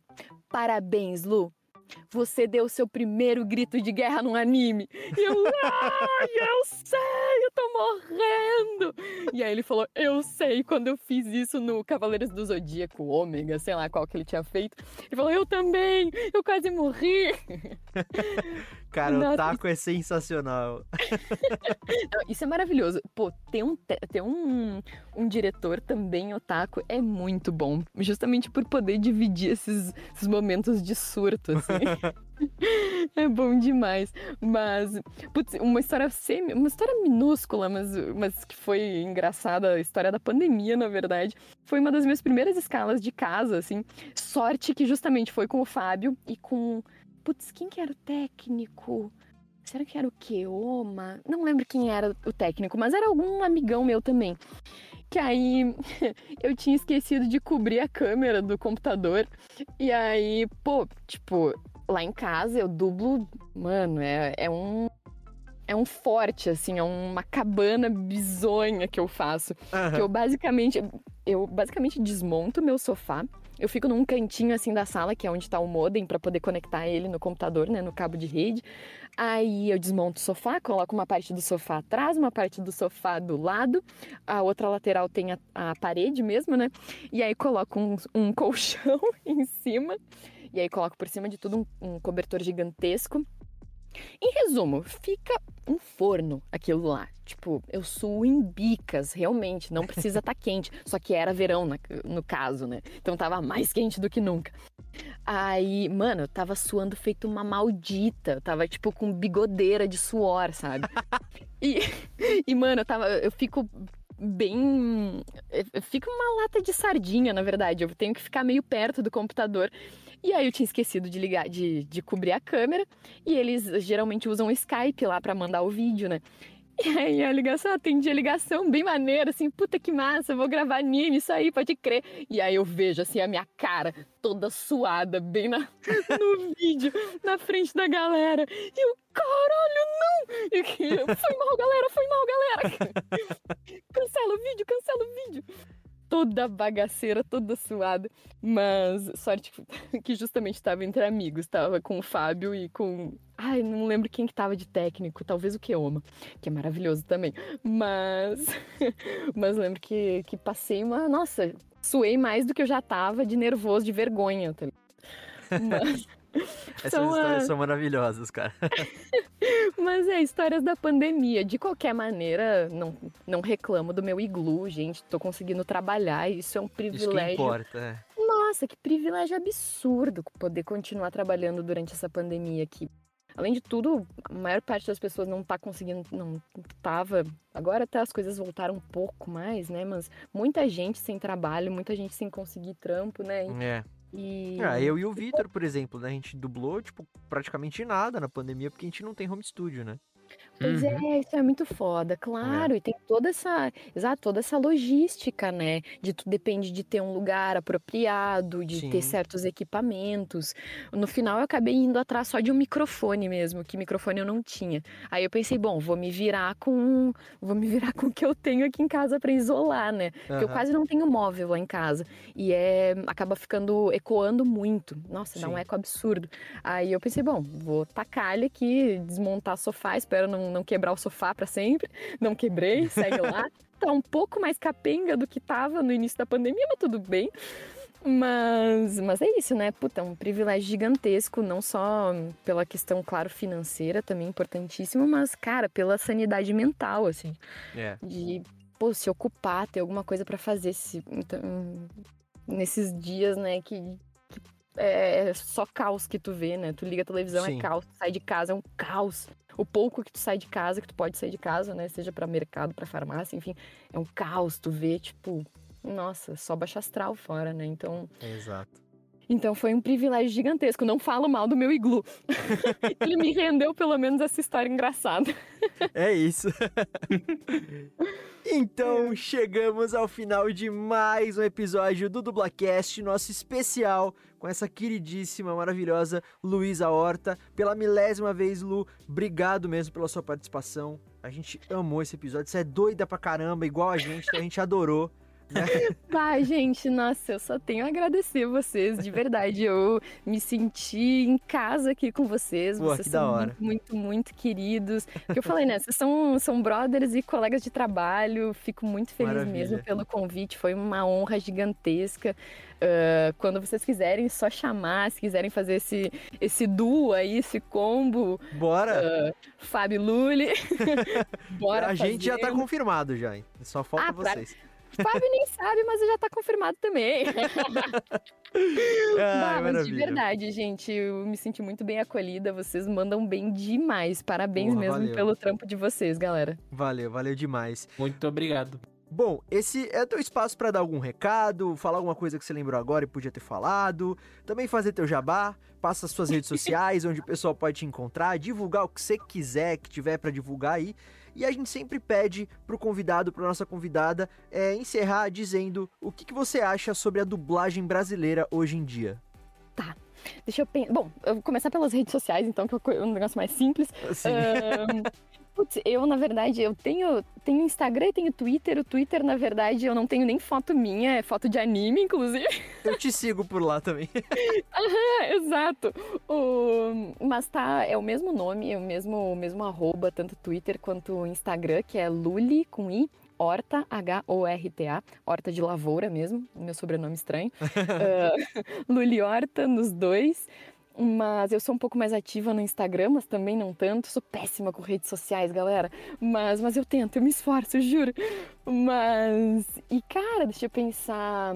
parabéns, Lu, você deu seu primeiro grito de guerra num anime. E eu, ai, eu sei, eu tô morrendo. E aí ele falou, eu sei, quando eu fiz isso no Cavaleiros do Zodíaco, Ômega, sei lá qual que ele tinha feito. Ele falou, eu também, eu quase morri. [LAUGHS] Cara, o Nossa, taco é sensacional. [LAUGHS] Não, Isso é maravilhoso. Pô, ter um, te- ter um, um diretor também otaku é muito bom. Justamente por poder dividir esses, esses momentos de surto, assim. [LAUGHS] [LAUGHS] é bom demais. Mas, putz, uma história semi, uma história minúscula, mas, mas que foi engraçada, a história da pandemia, na verdade. Foi uma das minhas primeiras escalas de casa, assim. Sorte que justamente foi com o Fábio e com. Putz, quem que era o técnico? Será que era o Keoma? Não lembro quem era o técnico, mas era algum amigão meu também. Que aí [LAUGHS] eu tinha esquecido de cobrir a câmera do computador. E aí, pô, tipo, lá em casa eu dublo. Mano, é, é um. É um forte, assim, é uma cabana bizonha que eu faço. Que eu basicamente. Eu basicamente desmonto meu sofá. Eu fico num cantinho assim da sala, que é onde tá o modem, pra poder conectar ele no computador, né? No cabo de rede. Aí eu desmonto o sofá, coloco uma parte do sofá atrás, uma parte do sofá do lado, a outra lateral tem a, a parede mesmo, né? E aí coloco um, um [LAUGHS] colchão em cima, e aí coloco por cima de tudo um, um cobertor gigantesco. Em resumo, fica um forno aquilo lá. Tipo, eu suo em bicas, realmente, não precisa estar [LAUGHS] quente. Só que era verão na- no caso, né? Então tava mais quente do que nunca. Aí, mano, eu tava suando feito uma maldita. Eu tava, tipo, com bigodeira de suor, sabe? [LAUGHS] E, e mano, eu tava. Eu fico bem. fico uma lata de sardinha, na verdade. Eu tenho que ficar meio perto do computador. E aí eu tinha esquecido de ligar, de, de cobrir a câmera. E eles geralmente usam o Skype lá pra mandar o vídeo, né? E aí a ligação, atendi a ligação bem maneira, assim, puta que massa, vou gravar anime, isso aí, pode crer. E aí eu vejo, assim, a minha cara toda suada, bem na, [LAUGHS] no vídeo, na frente da galera. E eu, caralho, não! E foi mal, galera, foi mal, galera! [LAUGHS] cancela o vídeo, cancela o vídeo! Toda bagaceira, toda suada. Mas sorte que [LAUGHS] justamente estava entre amigos. Tava com o Fábio e com. Ai, não lembro quem que tava de técnico. Talvez o Keoma, que é maravilhoso também. Mas. [LAUGHS] Mas lembro que, que passei uma. Nossa, suei mais do que eu já tava de nervoso, de vergonha. Ligado? Mas. [LAUGHS] Essas São histórias a- são maravilhosas, cara. [LAUGHS] Mas é, histórias da pandemia. De qualquer maneira, não, não reclamo do meu iglu, gente. Tô conseguindo trabalhar. Isso é um Isso que privilégio. importa, é. Nossa, que privilégio absurdo poder continuar trabalhando durante essa pandemia aqui. além de tudo, a maior parte das pessoas não tá conseguindo, não tava. Agora até as coisas voltaram um pouco mais, né? Mas muita gente sem trabalho, muita gente sem conseguir trampo, né? E, É. e- Ah, eu e o Vitor, por exemplo, né? A gente dublou, tipo, praticamente nada na pandemia, porque a gente não tem home studio, né? Pois Uhum. é, isso é muito foda, claro. E tem toda essa, exato, toda essa logística, né? De tu depende de ter um lugar apropriado, de Sim. ter certos equipamentos. No final eu acabei indo atrás só de um microfone mesmo, que microfone eu não tinha. Aí eu pensei, bom, vou me virar com, vou me virar com o que eu tenho aqui em casa pra isolar, né? Porque eu Aham. quase não tenho móvel lá em casa. E é, acaba ficando ecoando muito. Nossa, dá um Sim. eco absurdo. Aí eu pensei, bom, vou tacar ele aqui, desmontar sofá, espero não, não quebrar o sofá pra sempre. Não quebrei, segue lá. [LAUGHS] Tá um pouco mais capenga do que tava no início da pandemia, mas tudo bem. Mas, mas é isso, né? Puta, é um privilégio gigantesco, não só pela questão, claro, financeira, também importantíssimo, mas, cara, pela sanidade mental, assim É. de pô, se ocupar, ter alguma coisa pra fazer se, então, nesses dias, né, que é só caos que tu vê, né? Tu liga a televisão, Sim. é caos, tu sai de casa, é um caos. O pouco que tu sai de casa, que tu pode sair de casa, né, seja pra mercado, pra farmácia, enfim, é um caos, tu vê, tipo, nossa, só baixa astral fora, né? Então, Exato. então foi um privilégio gigantesco. Não falo mal do meu iglu. [LAUGHS] Ele me rendeu pelo menos essa história engraçada. É isso. [LAUGHS] então, chegamos ao final de mais um episódio do Dublacast, nosso especial com essa queridíssima, maravilhosa Luísa Horta. Pela milésima vez, Lu, obrigado mesmo pela sua participação. A gente amou esse episódio. Você é doida pra caramba, igual a gente, então a gente adorou. [LAUGHS] Vai, gente, nossa, eu só tenho a agradecer vocês, de verdade. Eu me senti em casa aqui com vocês. Pô, vocês são muito, muito, muito queridos. Porque eu falei, né? Vocês são, são brothers e colegas de trabalho. Fico muito feliz Maravilha. mesmo pelo convite. Foi uma honra gigantesca. Ah, quando vocês quiserem, só chamar. Se quiserem fazer esse, esse duo aí, esse combo, Bora! Fábio Lully. [LAUGHS] Bora a gente já tá confirmado já, hein? Só falta Ah, pra- vocês. Fábio nem sabe, mas já tá confirmado também. [LAUGHS] Ai, Bah, mas de verdade, gente, eu me senti muito bem acolhida. Vocês mandam bem demais. Parabéns Porra, mesmo valeu. pelo trampo de vocês, galera. Valeu, valeu demais. Muito obrigado. Bom, esse é teu espaço pra dar algum recado, falar alguma coisa que você lembrou agora e podia ter falado, também fazer teu jabá, passa as suas redes [LAUGHS] sociais, onde o pessoal pode te encontrar, divulgar o que você quiser que tiver pra divulgar aí. E a gente sempre pede pro convidado, pra nossa convidada, é, encerrar dizendo o que, que você acha sobre a dublagem brasileira hoje em dia. Deixa eu pensar. Bom, eu vou começar pelas redes sociais, então, que é co- um negócio mais simples. Assim, Ahn, Putz, eu, na verdade, eu tenho, tenho Instagram e tenho Twitter. O Twitter, na verdade, eu não tenho nem foto minha, é foto de anime, inclusive. [LAUGHS] eu te sigo por lá também. É, exato. O- Mas tá, é o mesmo nome, é o mesmo, o mesmo arroba, tanto Twitter quanto Instagram, que é Luli com I. Horta, H-O-R-T-A, Horta de Lavoura mesmo, meu sobrenome estranho. [LAUGHS] Ah, Luli Horta nos dois. Mas eu sou um pouco mais ativa no Instagram, mas também não tanto. Sou péssima com redes sociais, galera. Mas, mas eu tento, eu me esforço, juro. Mas. E, cara, deixa eu pensar.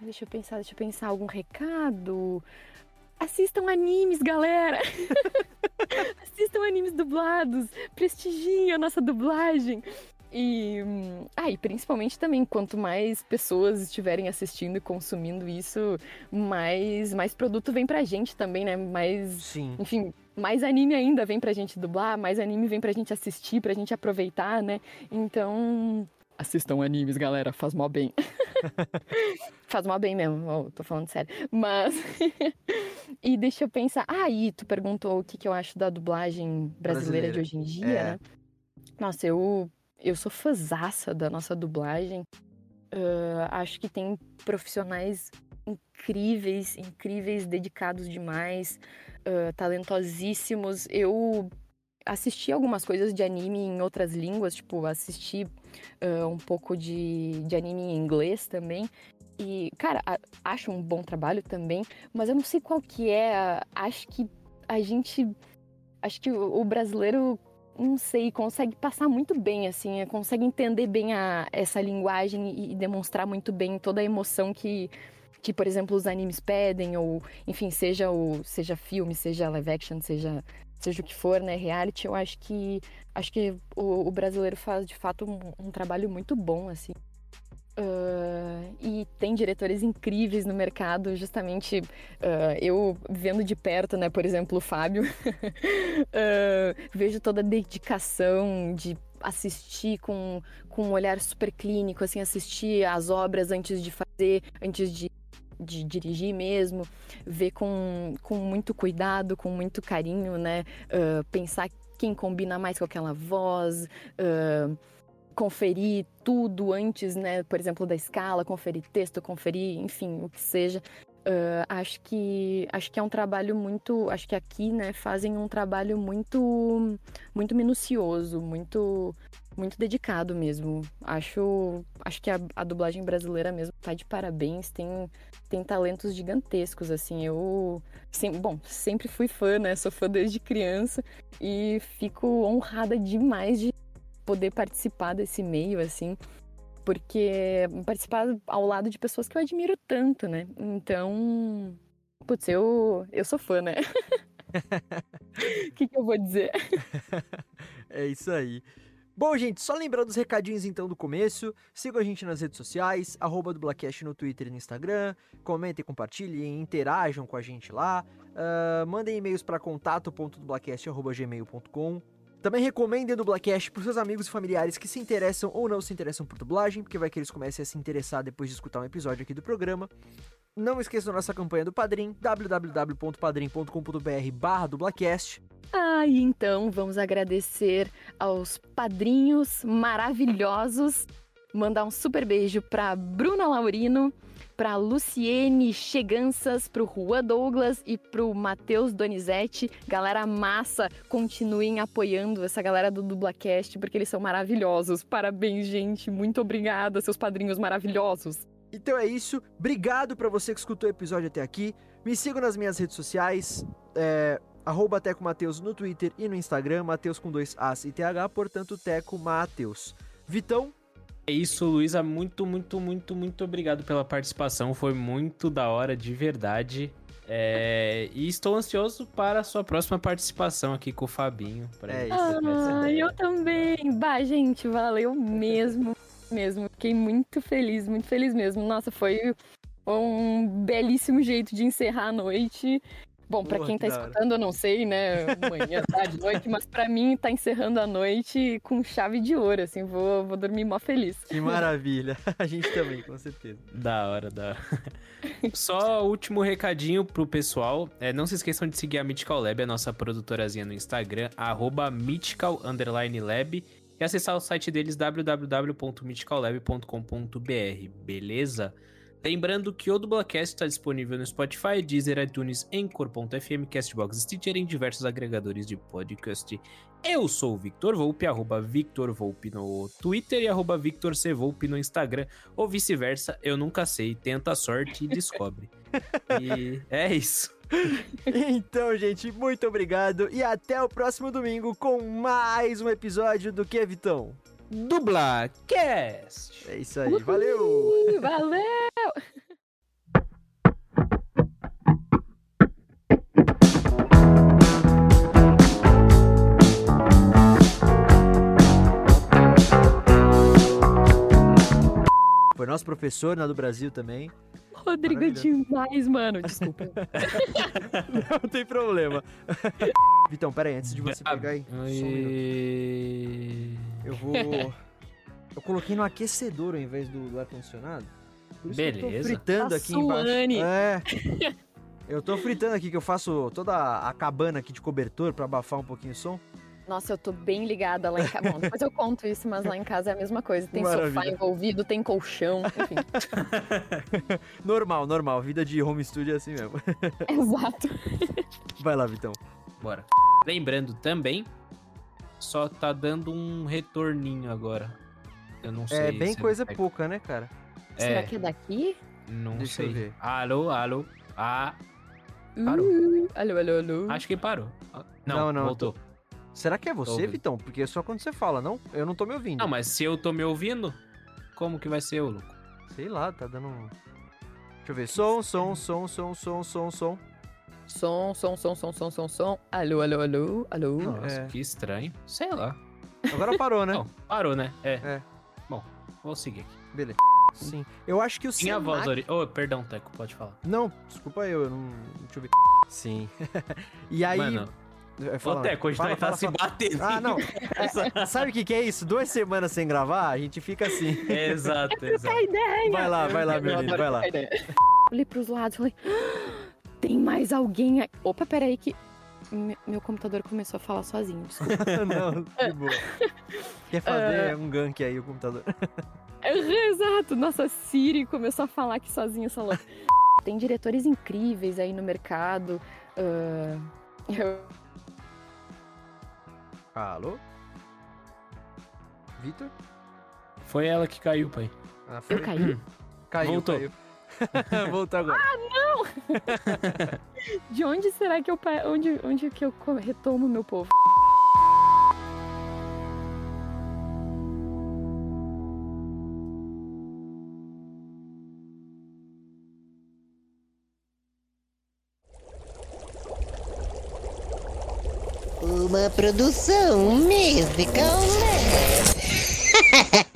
Deixa eu pensar, deixa eu pensar. Algum recado? Assistam animes, galera! [LAUGHS] Assistam animes dublados! Prestigiem a nossa dublagem! E, hum, ah, e principalmente também, quanto mais pessoas estiverem assistindo e consumindo isso, mais, mais produto vem pra gente também, né? Mais, Sim. enfim, mais anime ainda vem pra gente dublar, mais anime vem pra gente assistir, pra gente aproveitar, né? Então. Assistam animes, galera, faz mal bem. [LAUGHS] faz mal bem mesmo, ó, tô falando sério. Mas. [LAUGHS] e deixa eu pensar. Ah, e tu perguntou o que, que eu acho da dublagem brasileira, Brasileira. de hoje em dia, É. né? Nossa, eu, eu sou fãzaça da nossa dublagem. Ah, acho que tem profissionais incríveis, incríveis, dedicados demais, ah, talentosíssimos. Eu assisti algumas coisas de anime em outras línguas, tipo, assisti ah, um pouco de, de anime em inglês também. E, cara, a- acho um bom trabalho também, mas eu não sei qual que é. a- Acho que a gente. Acho que o, o brasileiro, não sei, consegue passar muito bem, assim, é, consegue entender bem a, essa linguagem e, e demonstrar muito bem toda a emoção que, que, por exemplo, os animes pedem, ou, enfim, seja o seja filme, seja live action, seja seja o que for, né, reality, eu acho que acho que o, o brasileiro faz de fato um, um trabalho muito bom, assim. Uh, e tem diretores incríveis no mercado, justamente uh, eu vendo de perto, né, por exemplo, o Fábio, uh, [LAUGHS] vejo toda a dedicação de assistir com, com um olhar super clínico, assim, assistir as obras antes de fazer, antes de, de dirigir mesmo, ver com, com muito cuidado, com muito carinho, né, pensar quem combina mais com aquela voz, uh, conferir tudo antes, né? Por exemplo, da escala, conferir texto, conferir, enfim, o que seja. Uh, acho que acho que é um trabalho muito, acho que aqui, né, fazem um trabalho muito muito minucioso, muito muito dedicado mesmo. Acho acho que a, a dublagem brasileira mesmo tá de parabéns, tem tem talentos gigantescos assim. Eu bom, sempre fui fã, né? Sou fã desde criança e fico honrada demais de poder participar desse meio, assim, porque participar ao lado de pessoas que eu admiro tanto, né? Então, putz, eu, eu sou fã, né? [LAUGHS] O que, que eu vou dizer? é isso aí. Bom, gente, só lembrando os recadinhos então do começo. Sigam a gente nas redes sociais, arroba Dublacast no Twitter e no Instagram. Comentem, compartilhem, interajam com a gente lá. Uh, mandem e-mails para contato.dublacast.gmail.com também recomendem o Dublacast para seus amigos e familiares que se interessam ou não se interessam por dublagem, porque vai que eles comecem a se interessar depois de escutar um episódio aqui do programa. Não esqueçam nossa campanha do Padrim, www.padrim.com.br barra dublacast. Ah, e então vamos agradecer aos padrinhos maravilhosos. Mandar um super beijo para Bruna Laurino, para Luciene Cheganças, para o Juan Douglas e para o Matheus Donizete. Galera massa, continuem apoiando essa galera do Dublacast, porque eles são maravilhosos. Parabéns, gente. Muito obrigada, seus padrinhos maravilhosos. Então é isso. Obrigado para você que escutou o episódio até aqui. Me sigam nas minhas redes sociais. É, arroba Teco Mateus no Twitter e no Instagram, Mateus com dois As e TH, portanto, Teco Mateus. Vitão, é isso, Luísa. Muito, muito, muito, muito obrigado pela participação. Foi muito da hora, de verdade. É... E estou ansioso para a sua próxima participação aqui com o Fabinho. É isso. Ah, eu também. Bah, gente, valeu mesmo. [LAUGHS] mesmo. Fiquei muito feliz, muito feliz mesmo. Nossa, foi um belíssimo jeito de encerrar a noite. Bom, para quem tá escutando, eu não sei, né? Manhã, tarde, [LAUGHS] noite, mas para mim tá encerrando a noite com chave de ouro, assim, vou, vou dormir mó feliz. Que maravilha. [LAUGHS] A gente também, com certeza. Da hora, da hora. [LAUGHS] Só último recadinho pro pessoal. É, não se esqueçam de seguir a Mythical Lab, a nossa produtorazinha no Instagram, arroba mythical lab e acessar o site deles www.mythicallab.com.br, beleza? Lembrando que o Dublacast está disponível no Spotify, Deezer, iTunes, Anchor.fm, Castbox, Stitcher e em diversos agregadores de podcast. Eu sou o Victor Volpe, arroba Victor Volpe no Twitter e arroba Victor C. Volpe no Instagram, ou vice-versa, eu nunca sei, tenta a sorte e [LAUGHS] descobre. e é isso. Então, gente, muito obrigado e até o próximo domingo com mais um episódio do Que, Vitão? DublaCast. É isso aí, valeu! Valeu! Foi nosso professor na do Brasil também. Rodrigo é demais, mano. Desculpa. [LAUGHS] Não tem problema. [LAUGHS] Vitão, pera aí, antes de você pegar aí. Eu vou. [LAUGHS] Eu coloquei no aquecedor ao invés do, do ar-condicionado. Beleza. eu tô fritando tá aqui suane. embaixo. É. Eu tô fritando aqui, que eu faço toda a cabana aqui de cobertor pra abafar um pouquinho o som. Nossa, eu tô bem ligada lá em casa. Bom, depois eu conto isso, mas lá em casa é a mesma coisa. Tem Maravilha. sofá envolvido, tem colchão, enfim. [LAUGHS] normal, normal. Vida de home studio é assim mesmo. Exato. Vai lá, Vitão. Bora. Lembrando também, só tá dando um retorninho agora. Eu não sei. É bem se coisa vai- pouca, né, cara? Será É, que é daqui? não Deixa sei. eu ver. Alô, alô. Ah, Parou. Uh, alô, alô, alô. acho que parou. Ah, Não, Não, não, voltou. Será que é você. Vitão? Porque é só quando você fala, não? Eu não tô me ouvindo. Não, mas se eu tô me ouvindo, como que vai ser eu, louco? Sei lá, tá dando. Deixa eu ver. Som, som, som, som, som, som, som. Som, som, som, som, som, som, som. Alô, alô, alô, alô. Nossa, É. que estranho. Sei lá. Agora parou, né? Não, parou, né? É. É. Bom, vou seguir aqui. Beleza. Sim. Eu acho que o Minha voz Senac- ori... Oh, perdão, Teco, pode falar. Não, desculpa eu, eu não. Deixa eu ver. Sim. [LAUGHS] e aí. Mano, É, ô Teco, hoje fala, também tá fala, se batendo. Ah, não. É, [LAUGHS] sabe o que, que é isso? Duas semanas sem gravar, a gente fica assim. É, exato, exato. A ideia. Vai lá, vai lá, meu Eu lindo, vai lá. Olhei pros lados falei, "Ah, [GASPS] [LAUGHS] tem mais alguém aí. Opa, peraí que me- meu computador começou a falar sozinho, desculpa. [LAUGHS] não, de boa. Quer fazer um gank aí o computador? Exato, nossa Siri começou a falar aqui sozinha, essa louca. Tem diretores incríveis aí no mercado. eu- Alô? Vitor? Foi ela que caiu, pai. Ah, foi. eu caí? Caiu, Voltou. caiu. [LAUGHS] Voltou agora. [LAUGHS] De onde será que eu onde onde que eu retomo meu povo? Uma produção musical. [LAUGHS]